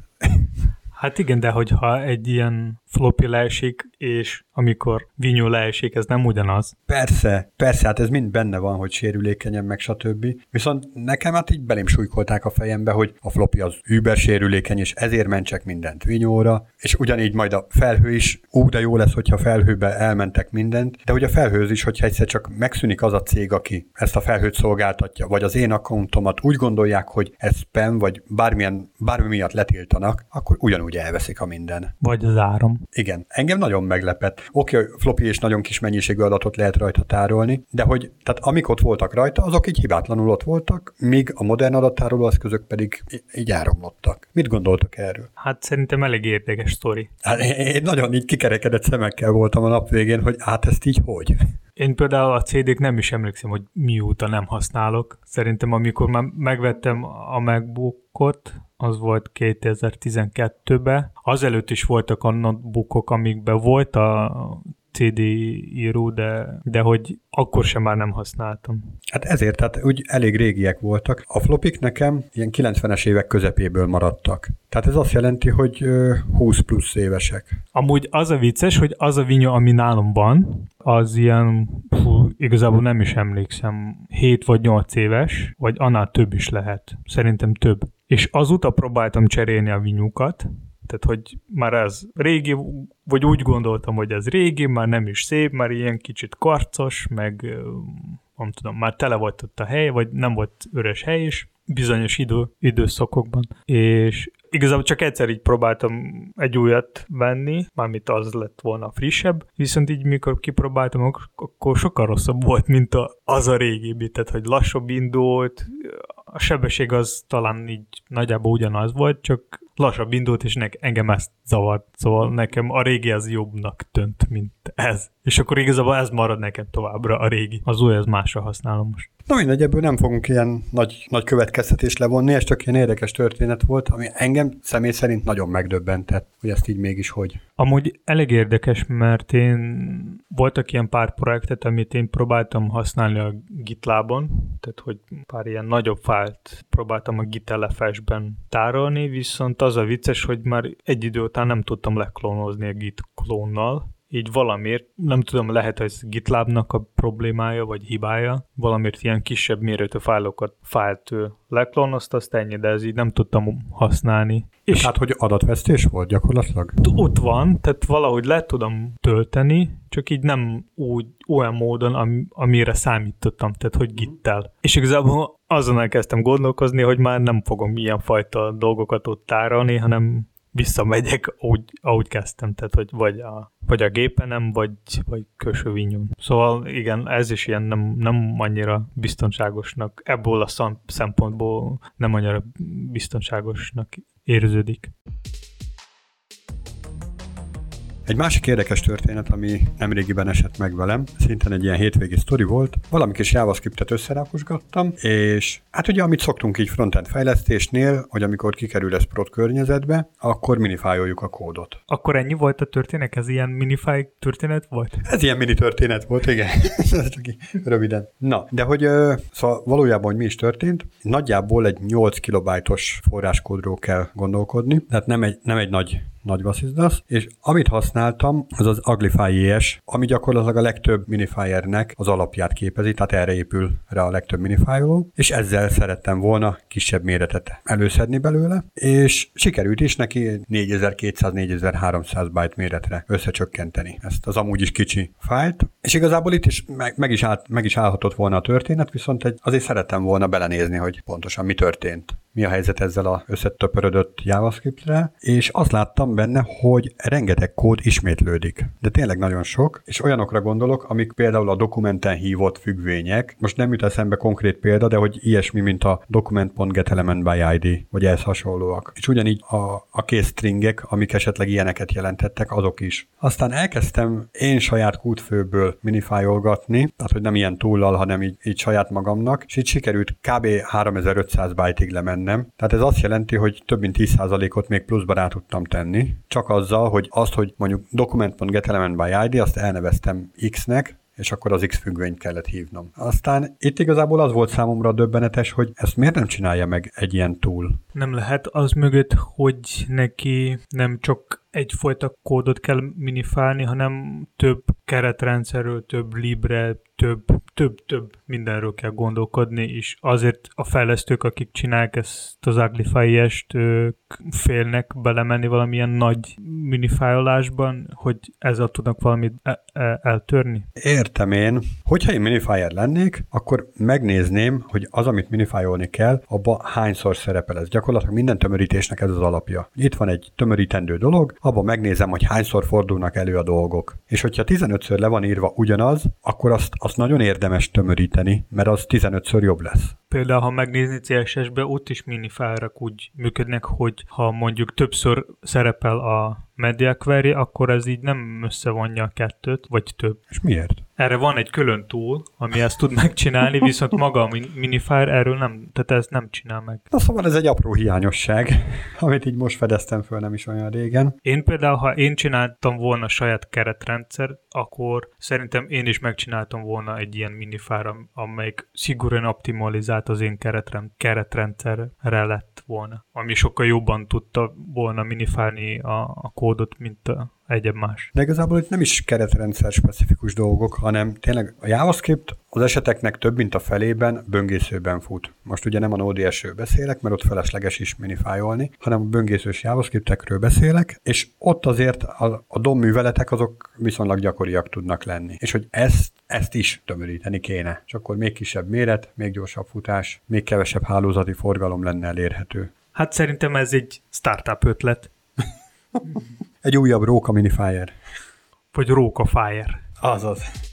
Speaker 1: Hát igen, de hogyha egy ilyen floppy leesik, és amikor vinyó leesik, ez nem ugyanaz.
Speaker 2: Persze, persze, hát ez mind benne van, hogy sérülékenyen, meg stb. Viszont nekem hát így belém súlykolták a fejembe, hogy a floppy az über sérülékeny, és ezért mentsek mindent vinyóra, és ugyanígy majd a felhő is, ú, de jó lesz, hogyha felhőbe elmentek mindent, de hogy a felhőz is, hogyha egyszer csak megszűnik az a cég, aki ezt a felhőt szolgáltatja, vagy az én accountomat úgy gondolják, hogy ez spam, vagy bármilyen, bármi miatt letiltanak, akkor ugyanúgy elveszik a minden.
Speaker 1: Vagy az áram.
Speaker 2: Igen, engem nagyon meglepett. Oké, okay, floppy és nagyon kis mennyiségű adatot lehet rajta tárolni, de hogy tehát amik ott voltak rajta, azok így hibátlanul ott voltak, míg a modern adattároló eszközök pedig így áramlottak. Mit gondoltok erről?
Speaker 1: Hát szerintem elég érdekes sztori.
Speaker 2: Hát én nagyon így kikerekedett szemekkel voltam a nap végén, hogy hát ezt így hogy?
Speaker 1: Én például a CD-k nem is emlékszem, hogy mióta nem használok. Szerintem amikor már megvettem a MacBookot, az volt 2012-ben. Azelőtt is voltak a notebookok, amikben volt a CD író, de, de hogy akkor sem már nem használtam.
Speaker 2: Hát ezért, tehát úgy elég régiek voltak. A flopik nekem ilyen 90-es évek közepéből maradtak. Tehát ez azt jelenti, hogy 20 plusz évesek.
Speaker 1: Amúgy az a vicces, hogy az a vinya, ami nálam van, az ilyen, fú, igazából nem is emlékszem, 7 vagy 8 éves, vagy annál több is lehet. Szerintem több. És azóta próbáltam cserélni a vinyukat, tehát, hogy már ez régi, vagy úgy gondoltam, hogy ez régi, már nem is szép, már ilyen kicsit karcos, meg nem tudom, már tele volt ott a hely, vagy nem volt üres hely is, bizonyos idő, időszakokban, és igazából csak egyszer így próbáltam egy újat venni, mármint az lett volna frissebb, viszont így mikor kipróbáltam, akkor sokkal rosszabb volt, mint a, az a régi, tehát hogy lassabb indult, a sebesség az talán így nagyjából ugyanaz volt, csak lassabb indult, és nek, engem ezt zavart. Szóval nekem a régi az jobbnak tönt, mint ez. És akkor igazából ez marad nekem továbbra a régi. Az új, az másra használom most.
Speaker 2: Na mindegy, ebből nem fogunk ilyen nagy, nagy következtetést levonni, ez csak ilyen érdekes történet volt, ami engem személy szerint nagyon megdöbbentett, hogy ezt így mégis hogy.
Speaker 1: Amúgy elég érdekes, mert én voltak ilyen pár projektet, amit én próbáltam használni a GitLabon, tehát hogy pár ilyen nagyobb fájlt próbáltam a Git LFS-ben tárolni, viszont az a vicces, hogy már egy idő után nem tudtam leklónozni a Git klónnal, így valamiért, nem tudom, lehet, ez GitLabnak a problémája, vagy hibája, valamiért ilyen kisebb méretű fájlokat fájlt ő leklónozta, azt ennyi, de ez így nem tudtam használni.
Speaker 2: És hát, hogy adatvesztés volt gyakorlatilag?
Speaker 1: Ott van, tehát valahogy le tudom tölteni, csak így nem úgy, olyan módon, am, amire számítottam, tehát hogy gittel. És igazából azon elkezdtem gondolkozni, hogy már nem fogom ilyen fajta dolgokat ott tárolni, hanem visszamegyek, úgy, ahogy kezdtem, tehát hogy vagy a, vagy a gépenem, vagy, vagy kösövinyón. Szóval igen, ez is ilyen nem, nem annyira biztonságosnak, ebből a szempontból nem annyira biztonságosnak érződik.
Speaker 2: Egy másik érdekes történet, ami nemrégiben esett meg velem, szintén egy ilyen hétvégi sztori volt. Valami kis JavaScriptet összerákosgattam, és hát ugye, amit szoktunk így frontend fejlesztésnél, hogy amikor kikerül ez prot környezetbe, akkor minifájoljuk a kódot.
Speaker 1: Akkor ennyi volt a történet? Ez ilyen minifáj történet volt?
Speaker 2: Ez ilyen mini történet volt, igen. <laughs> Csak röviden. Na, de hogy szóval valójában, hogy mi is történt, nagyjából egy 8 kilobájtos forráskódról kell gondolkodni, tehát nem egy, nem egy nagy nagy basszizdasz, és amit használtam, az az Uglify ES, ami gyakorlatilag a legtöbb minifiernek az alapját képezi, tehát erre épül rá a legtöbb minifájoló, és ezzel szerettem volna kisebb méretet előszedni belőle, és sikerült is neki 4200-4300 byte méretre összecsökkenteni ezt az amúgy is kicsi fájlt, és igazából itt is meg, meg, is, állt, meg is állhatott volna a történet, viszont egy, azért szerettem volna belenézni, hogy pontosan mi történt. Mi a helyzet ezzel a összetöpörödött JavaScript-re, és azt láttam benne, hogy rengeteg kód ismétlődik. De tényleg nagyon sok, és olyanokra gondolok, amik például a dokumenten hívott függvények. Most nem jut eszembe konkrét példa, de hogy ilyesmi, mint a document.getElement by ID, vagy ehhez hasonlóak. És ugyanígy a, a kész stringek, amik esetleg ilyeneket jelentettek, azok is. Aztán elkezdtem én saját kútfőből minifájolgatni, tehát hogy nem ilyen túllal, hanem így, így saját magamnak, és így sikerült kb. 3500 byte-ig lemennem. Tehát ez azt jelenti, hogy több mint 10%-ot még pluszba rá tudtam tenni, csak azzal, hogy azt, hogy mondjuk document.getElement by ID, azt elneveztem X-nek, és akkor az X függvényt kellett hívnom. Aztán itt igazából az volt számomra döbbenetes, hogy ezt miért nem csinálja meg egy ilyen túl?
Speaker 1: Nem lehet az mögött, hogy neki nem csak egyfajta kódot kell minifálni, hanem több keretrendszerről, több libre, több, több, több mindenről kell gondolkodni, és azért a fejlesztők, akik csinálják ezt az Uglify-est, félnek belemenni valamilyen nagy minifájolásban, hogy ezzel tudnak valamit e- e- eltörni?
Speaker 2: Értem én. Hogyha én minifier lennék, akkor megnézném, hogy az, amit minifájolni kell, abba hányszor szerepel ez. Gyakorlatilag minden tömörítésnek ez az alapja. Itt van egy tömörítendő dolog, abban megnézem, hogy hányszor fordulnak elő a dolgok. És hogyha 15-ször le van írva ugyanaz, akkor azt, azt nagyon érdemes tömöríteni, mert az 15-ször jobb lesz.
Speaker 1: Például, ha megnézni CSS-be, ott is minifájlak úgy működnek, hogy ha mondjuk többször szerepel a media query, akkor ez így nem összevonja a kettőt, vagy több.
Speaker 2: És miért?
Speaker 1: Erre van egy külön tool, ami ezt tud megcsinálni, viszont maga a Minifier erről nem, tehát ez nem csinál meg.
Speaker 2: Na szóval ez egy apró hiányosság, amit így most fedeztem föl nem is olyan régen.
Speaker 1: Én például, ha én csináltam volna saját keretrendszer, akkor szerintem én is megcsináltam volna egy ilyen Minifier, amelyik szigorúan optimalizált az én keretrend, keretrendszerre lett volna, ami sokkal jobban tudta volna minifálni a, a kódot, mint egyéb más.
Speaker 2: De igazából itt nem is keretrendszer specifikus dolgok, hanem tényleg a JavaScript az eseteknek több mint a felében böngészőben fut. Most ugye nem a Node.js-ről beszélek, mert ott felesleges is minifájolni, hanem a böngészős JavaScriptekről beszélek, és ott azért a, a DOM műveletek azok viszonylag gyakoriak tudnak lenni. És hogy ezt, ezt is tömöríteni kéne. És akkor még kisebb méret, még gyorsabb futás, még kevesebb hálózati forgalom lenne elérhető.
Speaker 1: Hát szerintem ez egy startup ötlet. <laughs>
Speaker 2: Egy újabb Róka Minifier.
Speaker 1: Vagy Róka Fire.
Speaker 2: Azaz.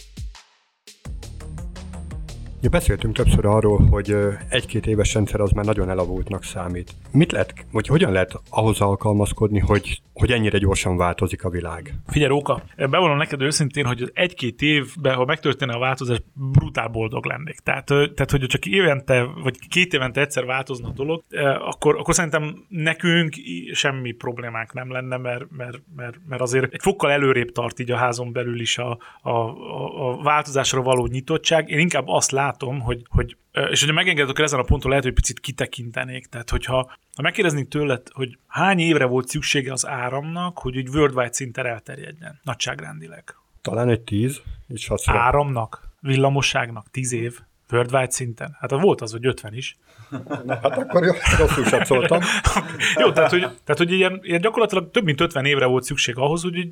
Speaker 2: Ja, beszéltünk többször arról, hogy egy-két éves rendszer az már nagyon elavultnak számít. Mit lehet, vagy hogyan lehet ahhoz alkalmazkodni, hogy, hogy ennyire gyorsan változik a világ?
Speaker 3: Figyelj, Róka, bevallom neked őszintén, hogy egy-két évben, ha megtörténne a változás, brutál boldog lennék. Tehát, tehát hogy csak évente, vagy két évente egyszer változna a dolog, akkor, akkor szerintem nekünk semmi problémánk nem lenne, mert, mert, mert, mert azért egy fokkal előrébb tart így a házon belül is a, a, a, a változásra való nyitottság. Én inkább azt látom, látom, hogy, hogy és hogyha megengedek ezen a ponton lehet, hogy picit kitekintenék. Tehát, hogyha ha megkérdeznénk tőled, hogy hány évre volt szüksége az áramnak, hogy egy worldwide szinten elterjedjen, nagyságrendileg.
Speaker 2: Talán egy tíz. És
Speaker 3: áramnak, villamosságnak tíz év. Worldwide szinten? Hát volt az, hogy 50 is.
Speaker 2: Na, <laughs> hát akkor jó, rosszul satszoltam. <laughs>
Speaker 3: jó, tehát hogy, tehát, hogy ilyen, ilyen gyakorlatilag több mint 50 évre volt szükség ahhoz, hogy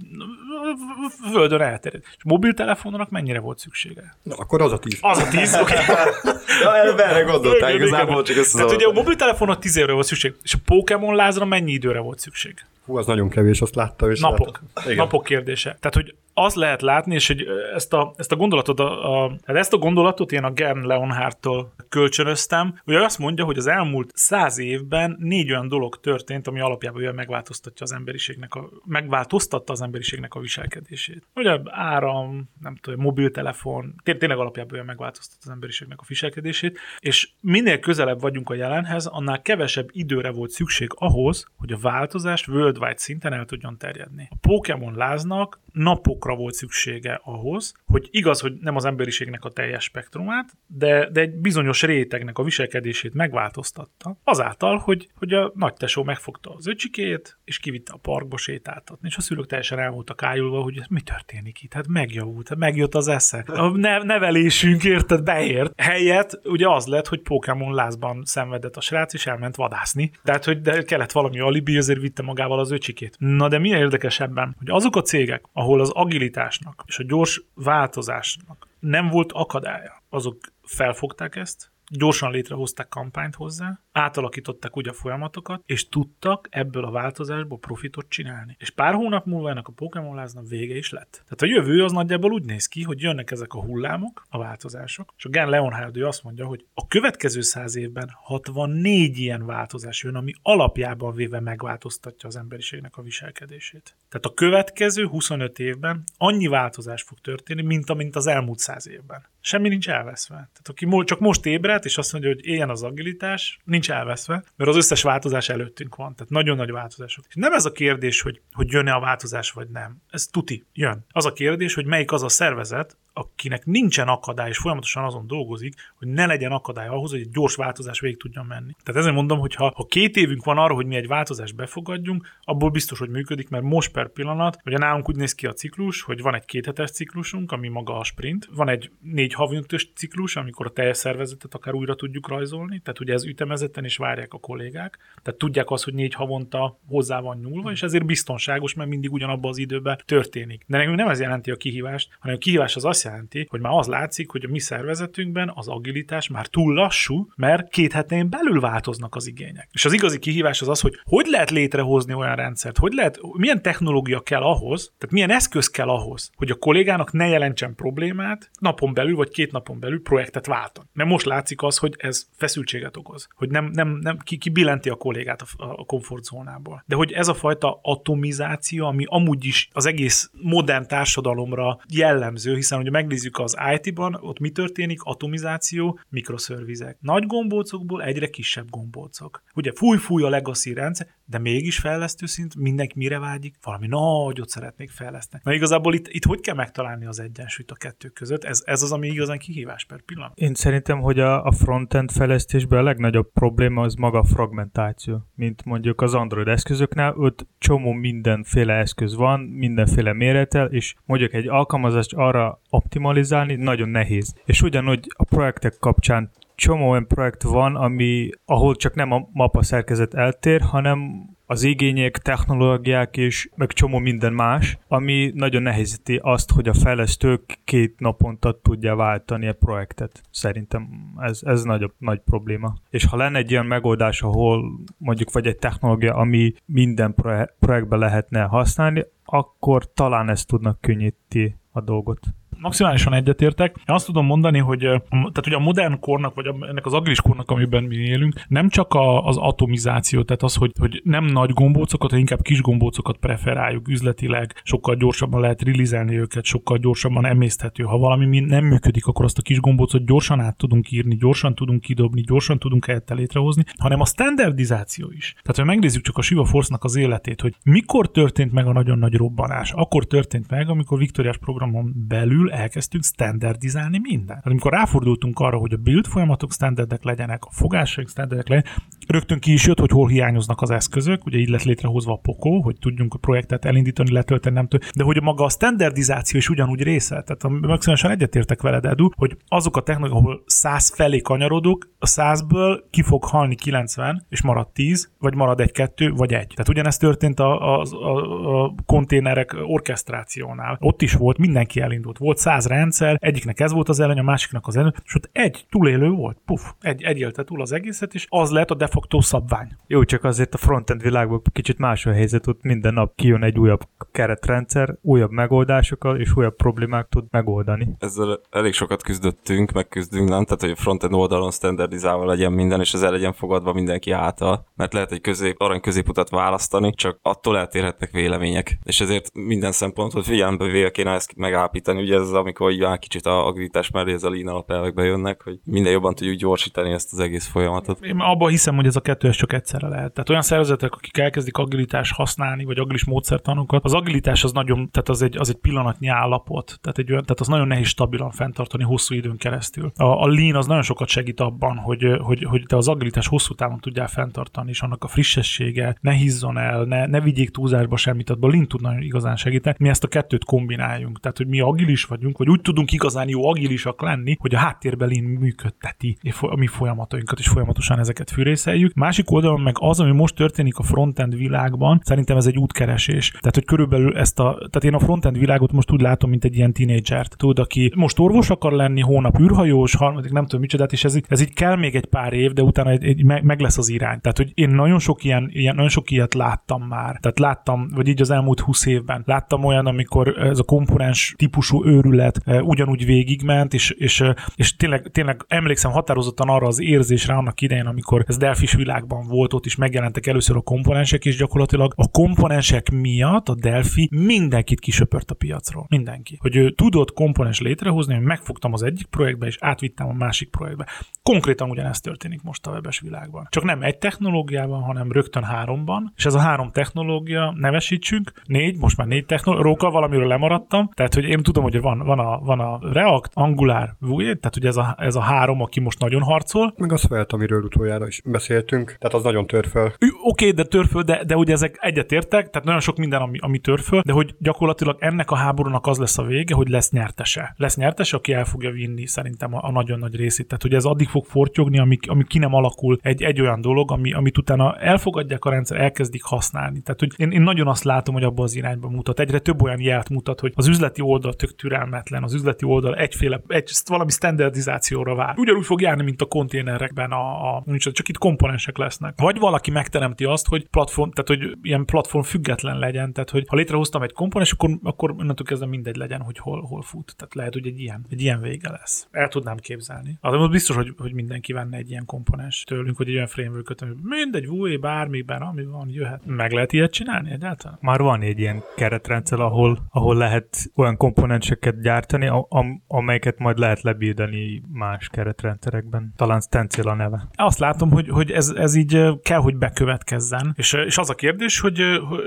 Speaker 3: földön elterjed. És mobiltelefonnak mennyire volt szüksége?
Speaker 2: Na, akkor az a 10.
Speaker 3: Az a 10, oké. Okay. <laughs>
Speaker 4: ja, előbb erre gondoltál, igazából csak ezt
Speaker 3: Tehát ugye a mobiltelefonnak 10 évre volt szükség, és a Pokémon lázra mennyi időre volt szükség?
Speaker 2: Hú, az nagyon kevés, azt látta. És
Speaker 3: Napok. Napok kérdése. Tehát, hogy az lehet látni, és hogy ezt a, ezt a gondolatot, a, a, hát ezt a gondolatot én a Gern Leonhardtól kölcsönöztem, ugye azt mondja, hogy az elmúlt száz évben négy olyan dolog történt, ami alapjában olyan megváltoztatja az emberiségnek a, megváltoztatta az emberiségnek a viselkedését. Ugye áram, nem tudom, mobiltelefon, tényleg alapjában olyan megváltoztatta az emberiségnek a viselkedését, és minél közelebb vagyunk a jelenhez, annál kevesebb időre volt szükség ahhoz, hogy a változás worldwide szinten el tudjon terjedni. A Pokémon láznak napokra volt szüksége ahhoz, hogy igaz, hogy nem az emberiségnek a teljes spektrumát, de, de egy bizonyos rétegnek a viselkedését megváltoztatta, azáltal, hogy, hogy a nagy tesó megfogta az öcsikét, és kivitte a parkba sétáltatni, és a szülők teljesen el voltak ájulva, hogy mi történik itt, hát megjavult, megjött az esze. A nevelésünk, érted, beért. Helyett ugye az lett, hogy Pokémon lázban szenvedett a srác, és elment vadászni. Tehát, hogy de kellett valami alibi, ezért vitte magával az öcsikét. Na de mi érdekesebben, hogy azok a cégek, ahol az agilitásnak és a gyors változásnak nem volt akadálya, azok felfogták ezt, gyorsan létrehozták kampányt hozzá, átalakították úgy a folyamatokat, és tudtak ebből a változásból profitot csinálni. És pár hónap múlva ennek a Pokémon láznak vége is lett. Tehát a jövő az nagyjából úgy néz ki, hogy jönnek ezek a hullámok, a változások, és a Gen Leonhard ő azt mondja, hogy a következő száz évben 64 ilyen változás jön, ami alapjában véve megváltoztatja az emberiségnek a viselkedését. Tehát a következő 25 évben annyi változás fog történni, mint amint az elmúlt száz évben semmi nincs elveszve. Tehát aki csak most ébredt, és azt mondja, hogy éljen az agilitás, nincs elveszve, mert az összes változás előttünk van. Tehát nagyon nagy változások. És nem ez a kérdés, hogy, hogy jön-e a változás, vagy nem. Ez tuti, jön. Az a kérdés, hogy melyik az a szervezet, akinek nincsen akadály, és folyamatosan azon dolgozik, hogy ne legyen akadály ahhoz, hogy egy gyors változás végig tudjon menni. Tehát ezért mondom, hogy ha, ha két évünk van arra, hogy mi egy változást befogadjunk, abból biztos, hogy működik, mert most per pillanat, ugye nálunk úgy néz ki a ciklus, hogy van egy kéthetes ciklusunk, ami maga a sprint, van egy négy havintos ciklus, amikor a teljes szervezetet akár újra tudjuk rajzolni, tehát ugye ez ütemezetten is várják a kollégák, tehát tudják azt, hogy négy havonta hozzá van nyúlva, és ezért biztonságos, mert mindig ugyanabban az időben történik. De nekünk nem ez jelenti a kihívást, hanem a kihívás az azt jelenti, hogy már az látszik, hogy a mi szervezetünkben az agilitás már túl lassú, mert két hetén belül változnak az igények. És az igazi kihívás az az, hogy hogy lehet létrehozni olyan rendszert, hogy lehet, milyen technológia kell ahhoz, tehát milyen eszköz kell ahhoz, hogy a kollégának ne jelentsen problémát napon belül vagy két napon belül projektet váltan. Mert most látszik az, hogy ez feszültséget okoz, hogy nem, nem, nem ki, ki billenti a kollégát a, a komfortzónából. De hogy ez a fajta atomizáció, ami amúgy is az egész modern társadalomra jellemző, hiszen hogy megnézzük az IT-ban, ott mi történik? Atomizáció, mikroszervizek. Nagy gombócokból egyre kisebb gombócok. Ugye fúj-fúj a legacy rendszer, de mégis fejlesztő szint, mindenki mire vágyik? Valami nagyot szeretnék fejleszteni. Na igazából itt, itt hogy kell megtalálni az egyensúlyt a kettő között? Ez, ez az, ami igazán kihívás per pillanat.
Speaker 1: Én szerintem, hogy a, a frontend fejlesztésben a legnagyobb probléma az maga a fragmentáció. Mint mondjuk az Android eszközöknél, ott csomó mindenféle eszköz van, mindenféle méretel, és mondjuk egy alkalmazást arra optimalizálni nagyon nehéz. És ugyanúgy a projektek kapcsán csomó olyan projekt van, ami, ahol csak nem a mapa szerkezet eltér, hanem az igények, technológiák és meg csomó minden más, ami nagyon nehézíti azt, hogy a fejlesztők két naponta tudja váltani a projektet. Szerintem ez, ez nagyobb, nagy probléma. És ha lenne egy ilyen megoldás, ahol mondjuk vagy egy technológia, ami minden projektbe lehetne használni, akkor talán ezt tudnak könnyíti a dolgot
Speaker 3: maximálisan egyetértek. Én azt tudom mondani, hogy tehát hogy a modern kornak, vagy ennek az agilis kornak, amiben mi élünk, nem csak a, az atomizáció, tehát az, hogy, hogy nem nagy gombócokat, hanem inkább kis gombócokat preferáljuk üzletileg, sokkal gyorsabban lehet rilizelni őket, sokkal gyorsabban emészthető. Ha valami nem működik, akkor azt a kis gombócot gyorsan át tudunk írni, gyorsan tudunk kidobni, gyorsan tudunk helyette létrehozni, hanem a standardizáció is. Tehát, ha megnézzük csak a Siva Force-nak az életét, hogy mikor történt meg a nagyon nagy robbanás, akkor történt meg, amikor Viktoriás programon belül elkezdtünk standardizálni mindent. Tehát amikor ráfordultunk arra, hogy a build folyamatok standardek legyenek, a fogásaink standardek legyenek, rögtön ki is jött, hogy hol hiányoznak az eszközök, ugye így lett létrehozva a POCO, hogy tudjunk a projektet elindítani, letölteni, nem től, de hogy maga a standardizáció is ugyanúgy része. Tehát maximálisan egyetértek veled, Edu, hogy azok a technológiák, ahol 100 felé kanyarodok, a 100-ből ki fog halni 90, és marad 10, vagy marad egy-kettő, vagy egy. Tehát ugyanezt történt a, a, a, a konténerek orkesztrációnál. Ott is volt, mindenki elindult. Volt száz rendszer, egyiknek ez volt az előny, a másiknak az előny, és ott egy túlélő volt, puf, egy, egy élte túl az egészet, és az lett a facto szabvány.
Speaker 1: Jó, csak azért a frontend világban kicsit más a helyzet, ott minden nap kijön egy újabb keretrendszer, újabb megoldásokkal és újabb problémák tud megoldani.
Speaker 4: Ezzel elég sokat küzdöttünk, megküzdünk, nem? Tehát, hogy a frontend oldalon standardizálva legyen minden, és ez el legyen fogadva mindenki által, mert lehet egy közép, arany középutat választani, csak attól eltérhetnek vélemények. És ezért minden szempontot figyelembe véve kéne ezt megállapítani. Ugye ez amikor így már kicsit a agilitás mellé ez a lean alapelvek bejönnek, hogy minden jobban tudjuk gyorsítani ezt az egész folyamatot.
Speaker 3: Én abban hiszem, hogy ez a kettő ez csak egyszerre lehet. Tehát olyan szervezetek, akik elkezdik agilitás használni, vagy agilis módszertanokat, az agilitás az nagyon, tehát az egy, az egy pillanatnyi állapot, tehát, egy, tehát az nagyon nehéz stabilan fenntartani hosszú időn keresztül. A, a lean az nagyon sokat segít abban, hogy, hogy, hogy te az agilitás hosszú távon tudjál fenntartani, és annak a frissessége ne hízzon el, ne, ne vigyék túlzásba semmit, abban lean tud nagyon igazán segíteni. Mi ezt a kettőt kombináljunk. Tehát, hogy mi agilis vagyunk, vagy úgy tudunk igazán jó agilisak lenni, hogy a háttérben lean működteti a mi folyamatainkat, és folyamatosan ezeket fűrészei kezeljük. Másik oldalon meg az, ami most történik a frontend világban, szerintem ez egy útkeresés. Tehát, hogy körülbelül ezt a, tehát én a frontend világot most úgy látom, mint egy ilyen tínédzsert, tudod, aki most orvos akar lenni, hónap űrhajós, harmadik nem tudom micsodát, és ez, ez így kell még egy pár év, de utána egy, egy, meg lesz az irány. Tehát, hogy én nagyon sok ilyen, ilyen, nagyon sok ilyet láttam már. Tehát láttam, vagy így az elmúlt 20 évben. Láttam olyan, amikor ez a komponens típusú őrület e, ugyanúgy végigment, és, és, e, és tényleg, tényleg emlékszem határozottan arra az érzésre annak idején, amikor ez Delfis világban volt, ott is megjelentek először a komponensek, és gyakorlatilag a komponensek miatt a Delphi mindenkit kisöpört a piacról. Mindenki. Hogy ő tudott komponens létrehozni, hogy megfogtam az egyik projektbe, és átvittem a másik projektbe. Konkrétan ugyanezt történik most a webes világban. Csak nem egy technológiában, hanem rögtön háromban, és ez a három technológia, nevesítsünk, négy, most már négy technológia, valamiről lemaradtam, tehát hogy én tudom, hogy van, van, a, van a React, Angular, Vue, tehát hogy ez a, ez a három, aki most nagyon harcol.
Speaker 2: Meg a Svelte, amiről utoljára is beszéltünk, tehát az nagyon tör föl.
Speaker 3: Oké, okay, de tör föl, de, de ugye ezek egyetértek, tehát nagyon sok minden, ami, ami tör föl, de hogy gyakorlatilag ennek a háborúnak az lesz a vége, hogy lesz nyertese. Lesz nyertese, aki el fogja vinni szerintem a, a nagyon nagy részét. Tehát hogy ez addig fog fortyogni, amíg, amíg ki nem alakul egy, egy olyan dolog, ami, amit utána elfogadják a rendszer, elkezdik használni. Tehát hogy én, én nagyon azt látom, hogy abban az irányba mutat. Egyre több olyan jelet mutat, hogy az üzleti oldal tök türelmetlen, az üzleti oldal egyféle, egy, valami standardizációra vár. Ugyanúgy fog járni, mint a konténerekben, a, a, csak itt komponensek lesznek. Vagy valaki megteremti azt, hogy platform, tehát hogy ilyen platform független legyen, tehát hogy ha létrehoztam egy komponens, akkor, akkor onnantól kezdve mindegy legyen, hogy hol, hol fut. Tehát lehet, hogy egy ilyen, egy ilyen vége lesz. El tudnám képzelni. Az most biztos, hogy, hogy mindenki venne egy ilyen komponens tőlünk, hogy egy olyan framework ami mindegy, Vue, bármiben, ami van, jöhet. Meg lehet ilyet csinálni egyáltalán?
Speaker 1: Már van egy ilyen keretrendszer, ahol, ahol lehet olyan komponenseket gyártani, am, amelyeket majd lehet lebídani más keretrendszerekben. Talán Stencil a neve.
Speaker 3: Azt látom, hogy, hogy ez, ez így kell, hogy bekövetkezzen. És, és az a kérdés, hogy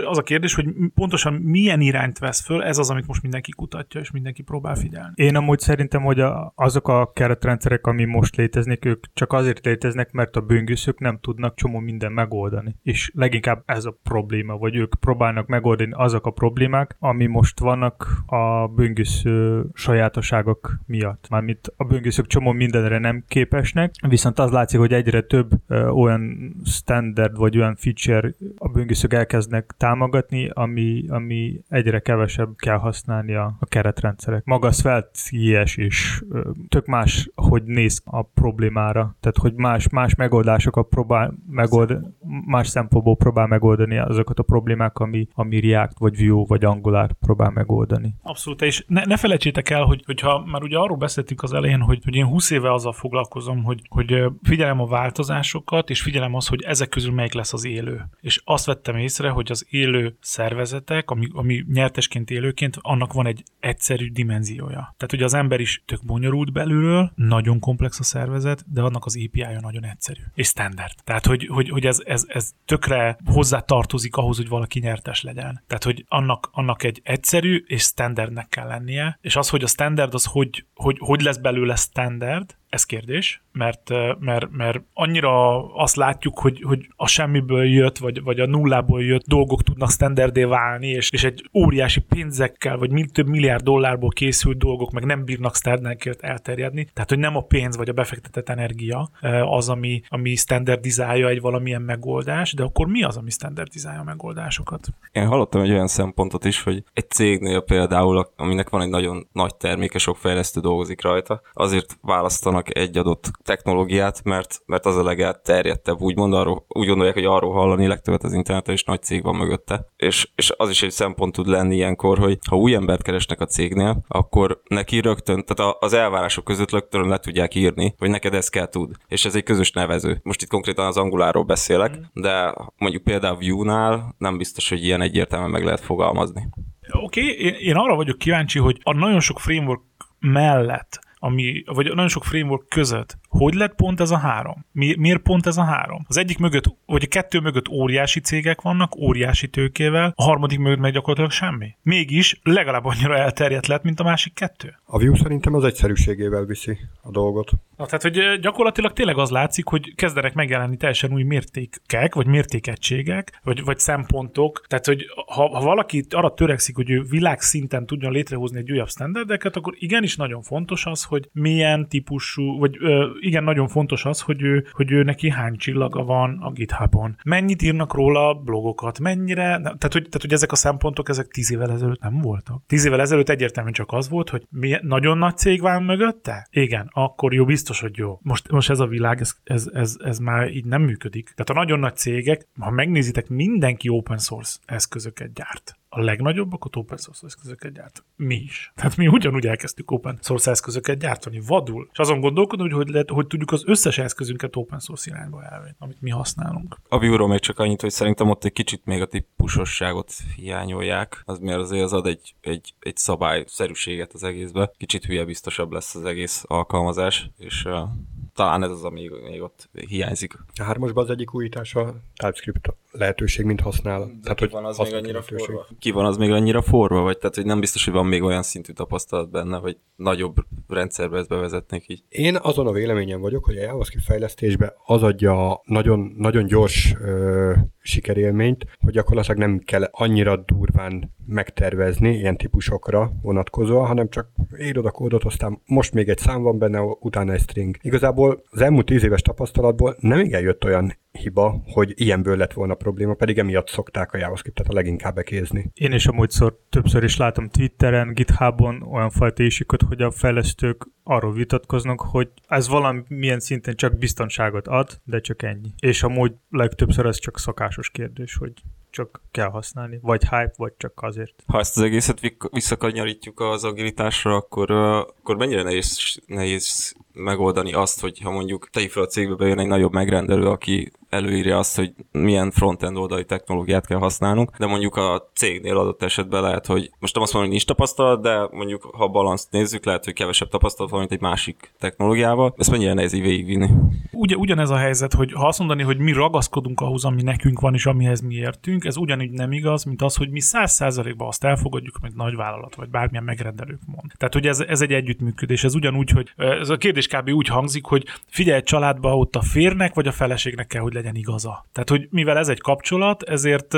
Speaker 3: az a kérdés, hogy pontosan milyen irányt vesz föl, ez az, amit most mindenki kutatja, és mindenki próbál figyelni.
Speaker 1: Én amúgy szerintem, hogy a, azok a keretrendszerek, ami most léteznek, ők csak azért léteznek, mert a böngészők nem tudnak csomó minden megoldani. És leginkább ez a probléma, vagy ők próbálnak megoldani azok a problémák, ami most vannak a böngésző sajátosságok miatt. Mármint a böngészők csomó mindenre nem képesnek, viszont az látszik, hogy egyre több olyan standard vagy olyan feature a böngészők elkezdnek támogatni, ami, ami egyre kevesebb kell használni a, a keretrendszerek. Maga a Svelte IS tök más, hogy néz a problémára. Tehát, hogy más, más megoldásokat próbál megold, más szempontból próbál megoldani azokat a problémák, ami, ami React, vagy Vue, vagy Angular próbál megoldani.
Speaker 3: Abszolút, és ne, ne felejtsétek el, hogy, hogyha már ugye arról beszéltünk az elején, hogy, hogy én 20 éve azzal foglalkozom, hogy, hogy figyelem a változásokat, és figyelem az, hogy ezek közül melyik lesz az élő. És azt vettem észre, hogy az élő szervezetek, ami, ami nyertesként élőként, annak van egy egyszerű dimenziója. Tehát ugye az ember is tök bonyolult belülről, nagyon komplex a szervezet, de annak az API-ja nagyon egyszerű. És standard. Tehát, hogy, hogy, hogy ez, ez, ez tökre hozzá tartozik ahhoz, hogy valaki nyertes legyen. Tehát, hogy annak, annak egy egyszerű és standardnek kell lennie, és az, hogy a standard az hogy, hogy, hogy lesz belőle standard, ez kérdés, mert, mert, mert annyira azt látjuk, hogy, hogy a semmiből jött, vagy, vagy a nullából jött dolgok tudnak standardé válni, és, és egy óriási pénzekkel, vagy mil, több milliárd dollárból készült dolgok meg nem bírnak standardként elterjedni. Tehát, hogy nem a pénz vagy a befektetett energia az, ami, ami standardizálja egy valamilyen megoldás, de akkor mi az, ami standardizálja a megoldásokat?
Speaker 4: Én hallottam egy olyan szempontot is, hogy egy cégnél például, aminek van egy nagyon nagy terméke, sok fejlesztő dolgozik rajta, azért választanak használnak egy adott technológiát, mert, mert az a legelterjedtebb, úgymond arról, úgy gondolják, hogy arról hallani legtöbbet az interneten, és nagy cég van mögötte. És, és az is egy szempont tud lenni ilyenkor, hogy ha új embert keresnek a cégnél, akkor neki rögtön, tehát az elvárások között rögtön le tudják írni, hogy neked ezt kell tud. És ez egy közös nevező. Most itt konkrétan az anguláról beszélek, mm. de mondjuk például Vue-nál nem biztos, hogy ilyen egyértelműen meg lehet fogalmazni.
Speaker 3: Oké, okay, én, én arra vagyok kíváncsi, hogy a nagyon sok framework mellett ami, vagy nagyon sok framework között, hogy lett pont ez a három? Mi, miért pont ez a három? Az egyik mögött, vagy a kettő mögött óriási cégek vannak, óriási tőkével, a harmadik mögött meg gyakorlatilag semmi. Mégis legalább annyira elterjedt lett, mint a másik kettő.
Speaker 2: A Vue szerintem az egyszerűségével viszi a dolgot.
Speaker 3: Na, tehát, hogy gyakorlatilag tényleg az látszik, hogy kezdenek megjelenni teljesen új mértékek, vagy mértékegységek, vagy, vagy szempontok. Tehát, hogy ha, ha valaki arra törekszik, hogy ő világszinten tudjon létrehozni egy újabb standardeket, akkor igenis nagyon fontos az, hogy milyen típusú, vagy ö, igen, nagyon fontos az, hogy ő, hogy ő neki hány csillaga van a GitHubon. Mennyit írnak róla blogokat, mennyire, tehát hogy, tehát, hogy ezek a szempontok, ezek tíz évvel ezelőtt nem voltak. Tíz évvel ezelőtt egyértelműen csak az volt, hogy mi, nagyon nagy cég van mögötte? Igen, akkor jó, biztos, hogy jó. Most, most ez a világ, ez, ez, ez, ez már így nem működik. Tehát a nagyon nagy cégek, ha megnézitek, mindenki open source eszközöket gyárt a legnagyobbak a open source eszközöket gyárt. Mi is. Tehát mi ugyanúgy elkezdtük open source eszközöket gyártani, vadul. És azon gondolkodom, hogy hogy, lehet, hogy tudjuk az összes eszközünket open source irányba elvenni, amit mi használunk.
Speaker 4: A view még csak annyit, hogy szerintem ott egy kicsit még a típusosságot hiányolják, az miért azért az ad egy, egy, egy szabályszerűséget az egészbe. Kicsit hülye biztosabb lesz az egész alkalmazás, és uh, talán ez az, ami még ott hiányzik.
Speaker 2: A hármasban az egyik újítás a TypeScript lehetőség, mint használ.
Speaker 4: De tehát, hogy van az még annyira lehetőség. forva? Ki van az még annyira forva? Vagy tehát, hogy nem biztos, hogy van még olyan szintű tapasztalat benne, hogy nagyobb rendszerbe ezt bevezetnék így?
Speaker 2: Én azon a véleményem vagyok, hogy a JavaScript fejlesztésbe az adja nagyon, nagyon gyors ö, sikerélményt, hogy gyakorlatilag nem kell annyira durván megtervezni ilyen típusokra vonatkozóan, hanem csak írod a kódot, aztán most még egy szám van benne, utána egy string. Igazából az elmúlt tíz éves tapasztalatból nem igen jött olyan hiba, hogy ilyenből lett volna probléma, pedig emiatt szokták a JavaScript-et a leginkább bekézni.
Speaker 1: Én is amúgyszor többször is látom Twitteren, GitHubon olyan fajta isikot, hogy a fejlesztők arról vitatkoznak, hogy ez valamilyen szinten csak biztonságot ad, de csak ennyi. És amúgy legtöbbször ez csak szokásos kérdés, hogy csak kell használni, vagy hype, vagy csak azért.
Speaker 4: Ha ezt az egészet visszakanyarítjuk az agilitásra, akkor, akkor mennyire nehéz, nehéz megoldani azt, hogy ha mondjuk te fel a cégbe bejön egy nagyobb megrendelő, aki előírja azt, hogy milyen frontend oldali technológiát kell használnunk, de mondjuk a cégnél adott esetben lehet, hogy most nem azt mondom, hogy nincs tapasztalat, de mondjuk ha balanszt nézzük, lehet, hogy kevesebb tapasztalat van, mint egy másik technológiával. Ezt mennyire nehéz így végigvinni?
Speaker 3: Ugye, ugyanez a helyzet, hogy ha azt mondani, hogy mi ragaszkodunk ahhoz, ami nekünk van, és amihez mi értünk, ez ugyanígy nem igaz, mint az, hogy mi száz százalékban azt elfogadjuk, amit nagy vállalat, vagy bármilyen megrendelők mond. Tehát, hogy ez, ez egy együttműködés. Ez ugyanúgy, hogy ez a kérdés kb. úgy hangzik, hogy figyelj, családba ott a férnek vagy a feleségnek kell, hogy legyen igaza. Tehát, hogy mivel ez egy kapcsolat, ezért,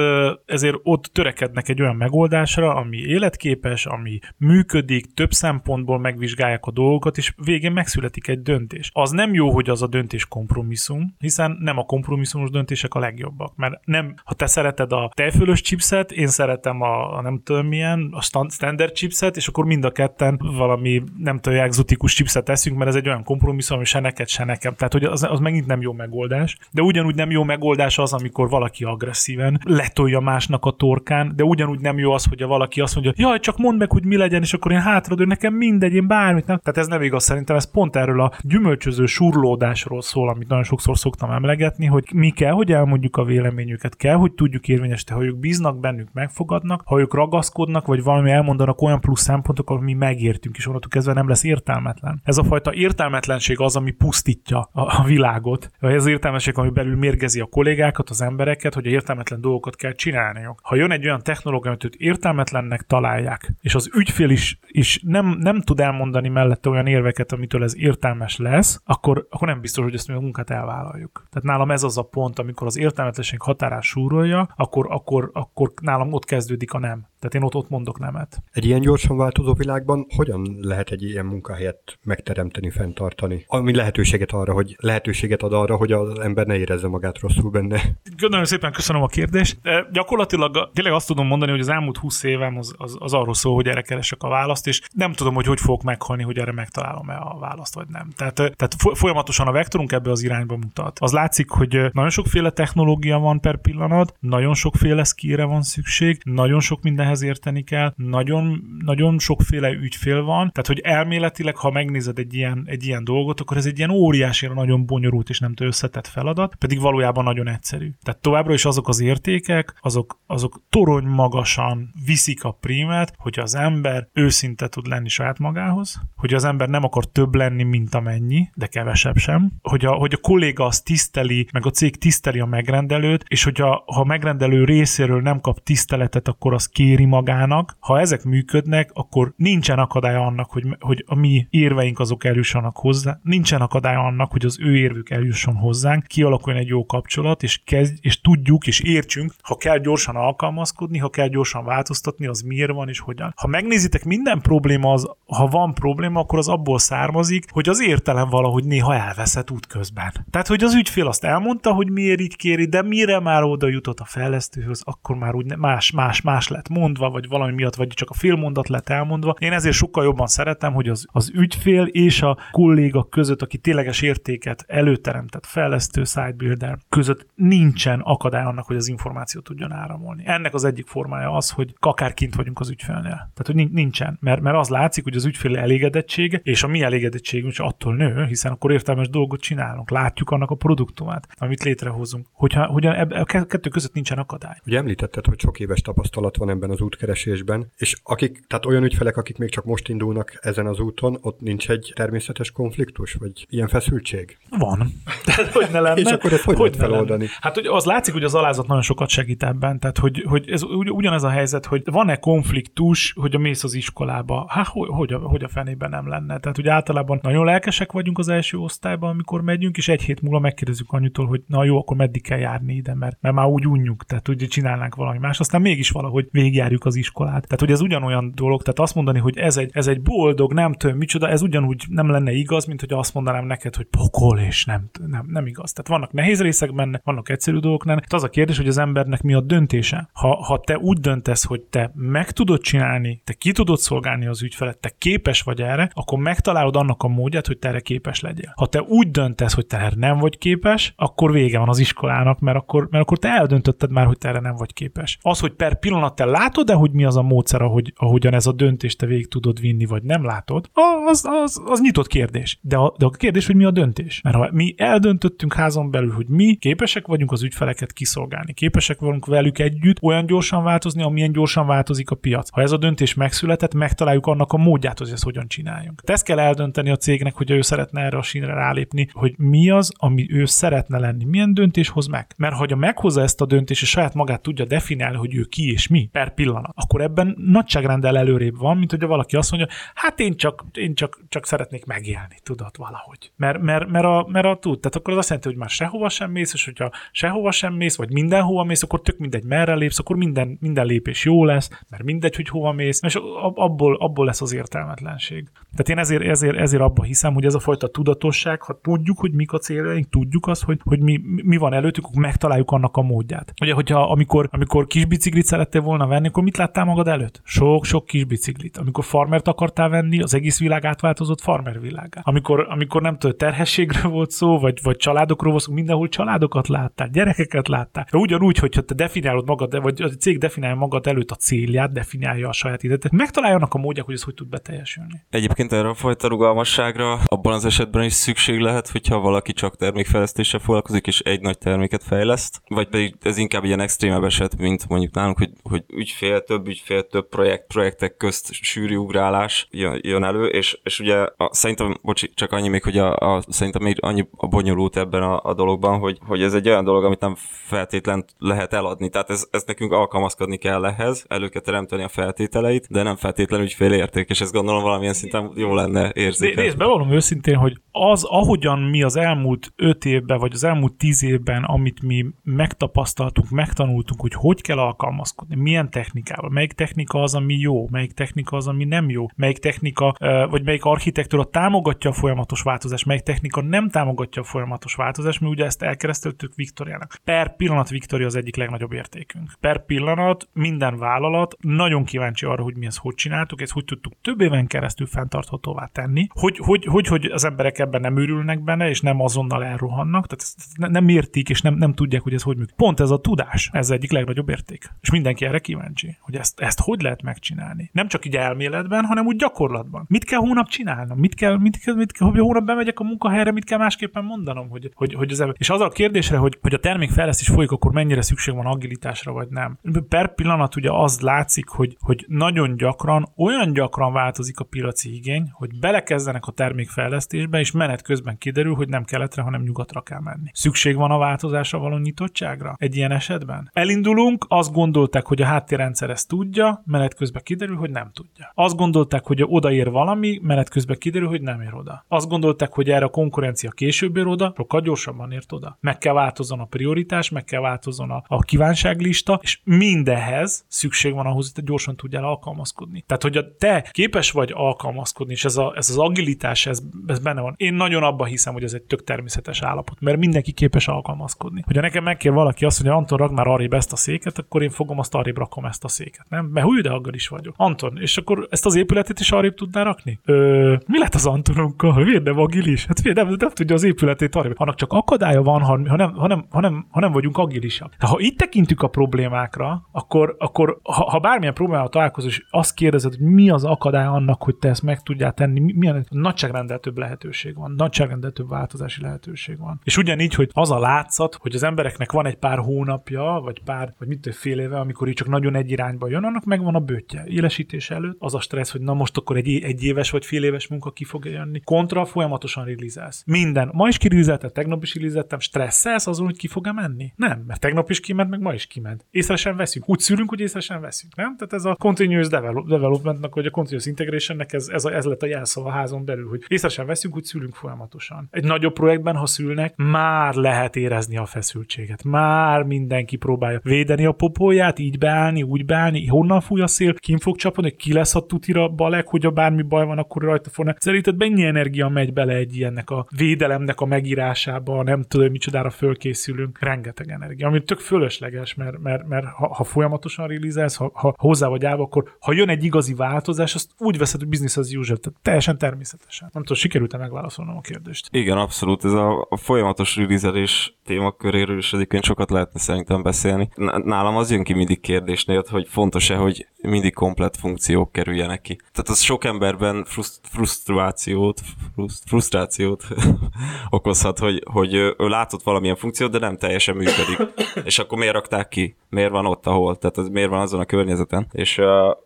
Speaker 3: ezért ott törekednek egy olyan megoldásra, ami életképes, ami működik, több szempontból megvizsgálják a dolgokat, és végén megszületik egy döntés. Az nem jó, hogy az a döntés kompromisszum, hiszen nem a kompromisszumos döntések a legjobbak, mert nem, ha te szereted a tejfölös chipset, én szeretem a, a nem tudom milyen, a standard chipset, és akkor mind a ketten valami nem tudom, exotikus chipset teszünk, mert ez egy olyan kompromisszum, ami se neked, se nekem. Tehát, hogy az, az megint nem jó megoldás. De ugyanúgy nem jó megoldás az, amikor valaki agresszíven letolja másnak a torkán, de ugyanúgy nem jó az, hogy a valaki azt mondja, jaj, csak mondd meg, hogy mi legyen, és akkor én hátradő, nekem mindegy, én bármit nem. Tehát ez nem igaz, szerintem ez pont erről a gyümölcsöző surlódásról szól, amit nagyon sokszor szoktam emlegetni, hogy mi kell, hogy elmondjuk a véleményüket, kell, hogy tudjuk érvényesíteni, ha ők bíznak bennünk, megfogadnak, ha ők ragaszkodnak, vagy valami elmondanak olyan plusz szempontokat, mi megértünk, és onnantól kezdve nem lesz értelmetlen. Ez a fajta értelmetlenség az, ami pusztítja a, világot. Ez az értelmesség, ami belül mérgezi a kollégákat, az embereket, hogy értelmetlen dolgokat kell csinálniuk. Ha jön egy olyan technológia, amit őt értelmetlennek találják, és az ügyfél is, is nem, nem tud elmondani mellette olyan érveket, amitől ez értelmes lesz, akkor, akkor nem biztos, hogy ezt mi a munkát elvállaljuk. Tehát nálam ez az a pont, amikor az értelmetlenség határás súrolja, akkor, akkor, akkor nálam ott kezdődik a nem. Tehát én ott, ott mondok nemet.
Speaker 2: Egy ilyen gyorsan változó világban hogyan lehet egy ilyen munkahelyet megteremteni, fenntartani? Ami lehetőséget arra, hogy lehetőséget ad arra, hogy az ember ne érezze magát rosszul benne.
Speaker 3: Nagyon szépen köszönöm a kérdést. E, gyakorlatilag tényleg azt tudom mondani, hogy az elmúlt 20 évem az, az, az arról szól, hogy erre keresek a választ, és nem tudom, hogy hogy fogok meghalni, hogy erre megtalálom-e a választ, vagy nem. Tehát, tehát folyamatosan a vektorunk ebbe az irányba mutat. Az látszik, hogy nagyon sokféle technológia van per pillanat, nagyon sokféle skillre van szükség, nagyon sok minden ehhez érteni kell, nagyon, nagyon sokféle ügyfél van, tehát hogy elméletileg, ha megnézed egy ilyen, egy ilyen dolgot, akkor ez egy ilyen óriási, nagyon bonyolult és nem összetett feladat, pedig valójában nagyon egyszerű. Tehát továbbra is azok az értékek, azok, azok torony magasan viszik a prímet, hogy az ember őszinte tud lenni saját magához, hogy az ember nem akar több lenni, mint amennyi, de kevesebb sem, hogy a, hogy a kolléga azt tiszteli, meg a cég tiszteli a megrendelőt, és hogyha ha a megrendelő részéről nem kap tiszteletet, akkor az kéri kéri magának. Ha ezek működnek, akkor nincsen akadálya annak, hogy, hogy a mi érveink azok eljussanak hozzá. Nincsen akadálya annak, hogy az ő érvük eljusson hozzánk, kialakuljon egy jó kapcsolat, és, kezd, és tudjuk és értsünk, ha kell gyorsan alkalmazkodni, ha kell gyorsan változtatni, az miért van és hogyan. Ha megnézitek minden probléma az, ha van probléma, akkor az abból származik, hogy az értelem valahogy néha elveszett útközben. Tehát, hogy az ügyfél azt elmondta, hogy miért így kéri, de mire már oda jutott a fejlesztőhöz, akkor már úgy más, más, más lett mondva, vagy valami miatt, vagy csak a félmondat lett elmondva. Én ezért sokkal jobban szeretem, hogy az, az ügyfél és a kolléga között, aki tényleges értéket előteremtett fejlesztő, sidebuilder között nincsen akadály annak, hogy az információt tudjon áramolni. Ennek az egyik formája az, hogy akár kint vagyunk az ügyfélnél. Tehát, hogy nincsen. Mert, mert az látszik, hogy az ügyfél elégedettsége, és a mi elégedettségünk is attól nő, hiszen akkor értelmes dolgot csinálunk, látjuk annak a produktumát, amit létrehozunk. Hogyha, hogy a kettő között nincsen akadály.
Speaker 2: Ugye említetted, hogy sok éves tapasztalat van ebben az útkeresésben, és akik, tehát olyan ügyfelek, akik még csak most indulnak ezen az úton, ott nincs egy természetes konfliktus, vagy ilyen feszültség?
Speaker 3: Van. <laughs> Tehát, hogy ne lenne.
Speaker 2: és akkor ezt hogy, hogy lehet feloldani?
Speaker 3: Hát hogy az látszik, hogy az alázat nagyon sokat segít ebben, tehát hogy, hogy ez ugyanez a helyzet, hogy van-e konfliktus, hogy a mész az iskolába, hát hogy, hogy, a, hogy a fenében nem lenne. Tehát hogy általában nagyon lelkesek vagyunk az első osztályban, amikor megyünk, és egy hét múlva megkérdezzük anyutól, hogy na jó, akkor meddig kell járni ide, mert, mert már úgy unjuk, tehát ugye csinálnánk valami más, aztán mégis valahogy végigjárjuk az iskolát. Tehát hogy ez ugyanolyan dolog, tehát azt mondani, hogy ez egy, ez egy boldog, nem tudom micsoda, ez ugyanúgy nem lenne igaz, mint hogy azt mondanám neked, hogy pokol, és nem, nem, nem igaz. Tehát vannak nehéz részek benne, vannak egyszerű dolgok benne. Tehát az a kérdés, hogy az embernek mi a döntése. Ha, ha te úgy döntesz, hogy te meg tudod csinálni, te ki tudod szolgálni az ügyfelet, te képes vagy erre, akkor megtalálod annak a módját, hogy te erre képes legyél. Ha te úgy döntesz, hogy te erre nem vagy képes, akkor vége van az iskolának, mert akkor, mert akkor te eldöntötted már, hogy te erre nem vagy képes. Az, hogy per pillanat te látod-e, hogy mi az a módszer, ahogy, ahogyan ez a döntést te végig tudod vinni, vagy nem látod, az, az, az nyitott kérdés. De a, de a kérdés, hogy mi a döntés. Mert ha mi eldöntöttünk házon belül, hogy mi képesek vagyunk az ügyfeleket kiszolgálni, képesek vagyunk velük együtt olyan gyorsan változni, amilyen gyorsan változik a piac. Ha ez a döntés megszületett, megtaláljuk annak a módját, hogy ezt hogyan csináljunk. De ezt kell eldönteni a cégnek, hogy ő szeretne erre a sínre rálépni, hogy mi az, ami ő szeretne lenni, milyen döntés hoz meg. Mert ha meghozza ezt a döntést, és saját magát tudja definiálni, hogy ő ki és mi per pillanat, akkor ebben nagyságrendel előrébb van, mint hogy valaki azt mondja, hát én csak, én csak, csak szeretnék megélni, tudod, valahogy. Mert, mert, mert, a, mert a tud, tehát akkor az azt jelenti, hogy már sehova sem mész, és hogyha sehova sem mész, vagy mindenhova mész, akkor tök mindegy, merre lépsz, akkor minden, minden lépés jó lesz, mert mindegy, hogy hova mész, és abból, abból lesz az értelmetlenség. Tehát én ezért, ezért, ezért abba hiszem, hogy ez a fajta tudatosság, ha tudjuk, hogy mik a céljaink, tudjuk azt, hogy, hogy mi, mi van előttük, megtaláljuk annak a módját. Ugye, hogyha amikor, amikor kis biciklit szerettél volna venni, akkor mit láttál magad előtt? Sok-sok kis biciklit. Amikor farmert akartál venni, az egész világ átváltozott farmer világá. Amikor, amikor nem tudom, terhességről volt szó, vagy, vagy családokról volt szó, mindenhol családokat láttál, gyerekeket láttál. De ugyanúgy, hogyha te definiálod magad, vagy a cég definiálja magad előtt a célját, definiálja a saját időt, megtalálja annak a módját, hogy ez hogy tud beteljesülni.
Speaker 4: Egyébként erre a fajta rugalmasságra abban az esetben is szükség lehet, hogyha valaki csak termékfejlesztéssel foglalkozik, és egy nagy terméket fejleszt, vagy pedig ez inkább ilyen extrémebb eset, mint mondjuk nálunk, hogy, hogy ügyfél, több ügyfél, több projekt, projektek közt sűrű ugrálás jön, jön elő, és, és ugye a, szerintem, bocsi, csak annyi még, hogy a, a, szerintem még annyi a bonyolult ebben a, a dologban, hogy, hogy ez egy olyan dolog, amit nem feltétlen lehet eladni. Tehát ez, ez nekünk alkalmazkodni kell ehhez, elő kell teremteni a feltételeit, de nem feltétlenül ügyfélérték, és ezt gondolom valamilyen szinten jó lenne érzékelni.
Speaker 3: Nézd, bevallom őszintén, hogy az, ahogyan mi az elmúlt öt évben, vagy az elmúlt tíz évben, amit mi megtapasztaltunk, megtanultunk, hogy hogy kell alkalmazkodni, milyen technikával, melyik technika az, ami jó, melyik technika az, ami nem jó, melyik technika, vagy melyik architektúra támogatja a folyamatos változást, melyik technika nem támogatja a folyamatos változást, mi ugye ezt elkereszteltük Viktoriának. Per pillanat Viktoria az egyik legnagyobb értékünk. Per pillanat minden vállalat nagyon kíváncsi arra, hogy mi ezt hogy csináltuk, ezt hogy tudtuk több éven keresztül fenntarthatóvá tenni, hogy, hogy, hogy, hogy az emberek ebben nem őrülnek benne, és nem azonnal elrohannak, tehát ezt nem értik, és nem, nem tudják, hogy ez hogy működik. Pont ez a tudás, ez egyik legnagyobb érték. És mindenki erre kíváncsi, hogy ezt, ezt hogy lehet megcsinálni. Nem csak így elméletben, hanem úgy gyakorlatban. Mit kell hónap csinálnom? Mit kell, mit kell, mit kell hogy hónap bemegyek a munkahelyre, mit kell másképpen mondanom, hogy, hogy, hogy az. És az a kérdésre, hogy, hogy a termékfejlesztés folyik, akkor mennyire szükség van agilitásra, vagy nem. Per pillanat ugye az látszik, hogy, hogy nagyon gyakran, olyan gyakran változik a piaci igény, hogy belekezdenek a termékfejlesztésbe, és menet közben kiderül, hogy nem keletre, hanem nyugatra kell menni. Szükség van a változásra való nyitottságra egy ilyen esetben? Elindulunk, azt gondolták, hogy a háttérrendszer ezt tudja, menet közben kiderül, hogy nem tudja. Azt gondolták, hogy odaér valami, menet közben kiderül, hogy nem ér oda. Azt gondolták, hogy erre a konkurencia később ér oda, sokkal gyorsabban ért oda. Meg kell változzon a prioritás, meg kell változzon a, a kívánságlista, és mindenhez szükség van ahhoz, hogy te gyorsan tudjál alkalmazkodni. Tehát, hogy a te képes vagy alkalmazkodni, és ez, a, ez az agilitás, ez, ez benne van. Én nagyon abban hiszem, hogy ez egy tök természetes állapot, mert mindenki képes alkalmazkodni. Hogyha nekem megkér valaki azt, hogy Anton rak már arrébb ezt a széket, akkor én fogom azt arrébb rakom ezt a széket, nem? Mert hú, de aggal is vagyok. Anton, és akkor ezt az épületet is arrébb tudná rakni? Ö, mi lett az Antonunkkal? Miért nem agilis? Hát miért nem, nem tudja az épületét arrébb. Annak csak akadálya van, ha nem, ha nem, ha nem, ha nem vagyunk agilisak. Ha itt tekintünk a problémákra, akkor, akkor ha, ha bármilyen problémával találkozol, és azt kérdezed, hogy mi az akadály annak, hogy te ezt meg tudjál tenni, milyen nagyságrendel több lehetőség van, nagyságrendel több változási lehetőség van. És ugyanígy, hogy az a látszat, hogy az embereknek van egy pár hónapja, vagy pár, vagy mit fél éve, amikor így csak nagyon egy irányba jön, annak megvan a bőtje. Élesítés előtt az a stressz, hogy na most akkor egy, egy éves vagy fél éves munka ki fog jönni. Kontra folyamatosan releaselsz. Minden. Ma is kirilzeltem, tegnap is releaseltem, stresszelsz azon, hogy ki fog-e menni? Nem, mert tegnap is kiment, meg ma is kiment. Észre sem veszünk. Úgy szülünk, hogy észre sem veszünk. Nem? Tehát ez a continuous developmentnak, vagy a continuous integrationnek ez, ez, a, ez lett a jelszava a házon belül, hogy észre sem veszünk, hogy szülünk folyamatosan. Egy nagyobb projektben, ha szülnek, már lehet érezni a feszültséget. Már mindenki próbálja védeni a popóját, így beállni, úgy beállni, honnan fúj a szél, kim fog csapni, ki lesz a tutira balek, hogy a bármi baj van, akkor rajta fognak. Szerinted mennyi energia megy bele egy ilyennek a védelemnek a megírásába, nem tudom, micsodára fölkészülünk, rengeteg energia, ami tök fölösleges, mert, mert, mert ha, ha folyamatosan releaselsz, ha, ha hozzá vagy állva, akkor ha jön egy igazi változás, azt úgy veszed, hogy business as usual, tehát teljesen természetesen. Nem tudom, sikerült-e megválaszolnom a kérdést?
Speaker 4: Igen, abszolút. Ez a, a folyamatos releaselés témaköréről is egyébként sokat lehetne szerintem beszélni. Nálam az jön ki mindig kérdésnél, hogy fontos-e, hogy mindig komplet funkciók kerüljenek ki. Tehát az sok emberben fruszt, frusztrációt, fruszt, frusztrációt <laughs> okozhat, hogy, hogy ő látott valamilyen funkciót, de nem teljesen működik. És akkor miért rakták ki? Miért van ott, ahol? Tehát az miért van azon a környezeten? És,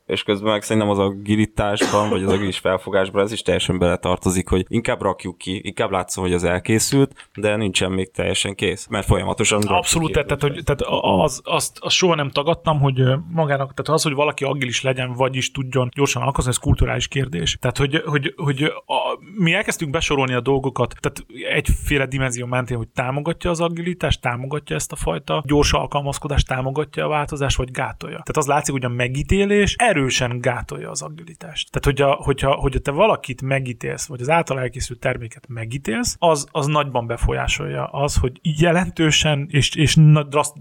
Speaker 4: és közben meg szerintem az agilitásban, vagy az agilis felfogásban ez is teljesen beletartozik, hogy inkább rakjuk ki, inkább látszom, hogy az elkészült, de nincsen még teljesen kész, mert folyamatosan
Speaker 3: Abszolút, tehát, tehát, hogy, tehát az, azt, azt soha nem tagadtam, hogy magának, tehát az, hogy valaki agilis legyen, vagyis tudjon gyorsan alkalmazni, ez kulturális kérdés. Tehát, hogy, hogy, hogy a, mi elkezdtünk besorolni a dolgokat, tehát egyféle dimenzió mentén, hogy támogatja az agilitást, támogatja ezt a fajta gyors alkalmazkodást, támogatja a változást, vagy gátolja. Tehát az látszik, hogy a megítélés erősen gátolja az agilitást. Tehát, hogy a, hogyha, hogyha te valakit megítélsz, vagy az által elkészült terméket megítélsz, az, az nagyban befolyásolja az, hogy jelentősen és, és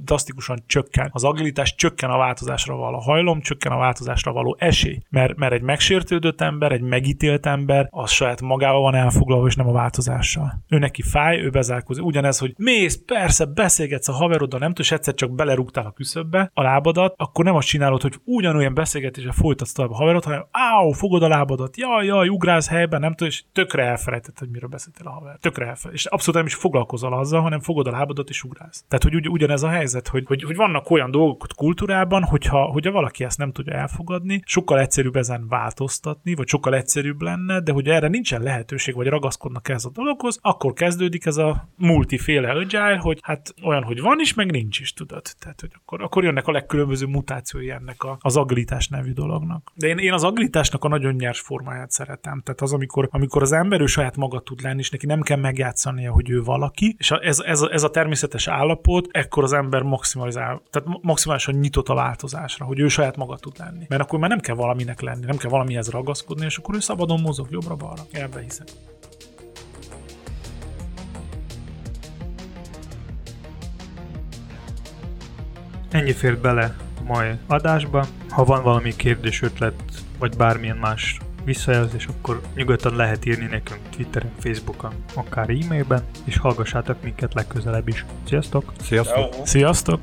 Speaker 3: drasztikusan csökken. Az agilitás csökken a változásra való hajlom, csökken a változásra való esély. Mert, mert egy megsértődött ember, egy megítélt ember, az saját magával van elfoglalva, és nem a változással. Ő neki fáj, ő bezárkozik. Ugyanez, hogy mész, persze, beszélgetsz a haveroddal, nem tudsz, egyszer csak belerúgtál a küszöbbe a lábadat, akkor nem azt csinálod, hogy ugyanolyan beszélgetésre folytatsz tovább a haverod, hanem áó, fogod a lábadat, jaj, jaj, ugrálsz helyben, nem tudod, és tökre elfelejtett, hogy miről beszéltél a haver. Tökre elfelejtett. És abszolút nem is foglalkozol azzal, hanem fogod a lábadat és ugrálsz. Tehát, hogy ugy, ugyanez a helyzet, hogy, hogy, hogy vannak olyan dolgok kultúrában, hogyha, hogyha valaki ezt nem tudja elfogadni, sokkal egyszerűbb ezen változtatni, vagy sokkal egyszerűbb lenne, de hogy erre nincsen lehetőség, vagy ragaszkodnak ez a dologhoz, akkor kezdődik ez a multiféle agile, hogy hát olyan, hogy van is, meg nincs is, tudod. Tehát, hogy akkor, akkor jönnek a legkülönböző mutációi ennek a, az agilitás nevű dolognak. De én, én az agilitásnak a nagyon nyers formáját szeretem. Tehát az, amikor, amikor az ember ő saját maga tud lenni, és neki nem kell megjátszania, hogy ő valaki, és ez, ez, ez a természetes állapot, ekkor az ember maximalizál, tehát maximálisan nyitott a változásra, hogy ő saját maga tud lenni. Mert akkor már nem kell valaminek lenni, nem kell valamihez ragaszkodni, és akkor ő szabadon mozog jobbra-balra. Ebbe hiszek.
Speaker 1: Ennyi fért bele a mai adásba. Ha van valami kérdés, ötlet, vagy bármilyen más visszajelzés, akkor nyugodtan lehet írni nekünk Twitteren, Facebookon, akár e-mailben, és hallgassátok minket legközelebb is. Sziasztok!
Speaker 2: Sziasztok!
Speaker 3: Sziasztok!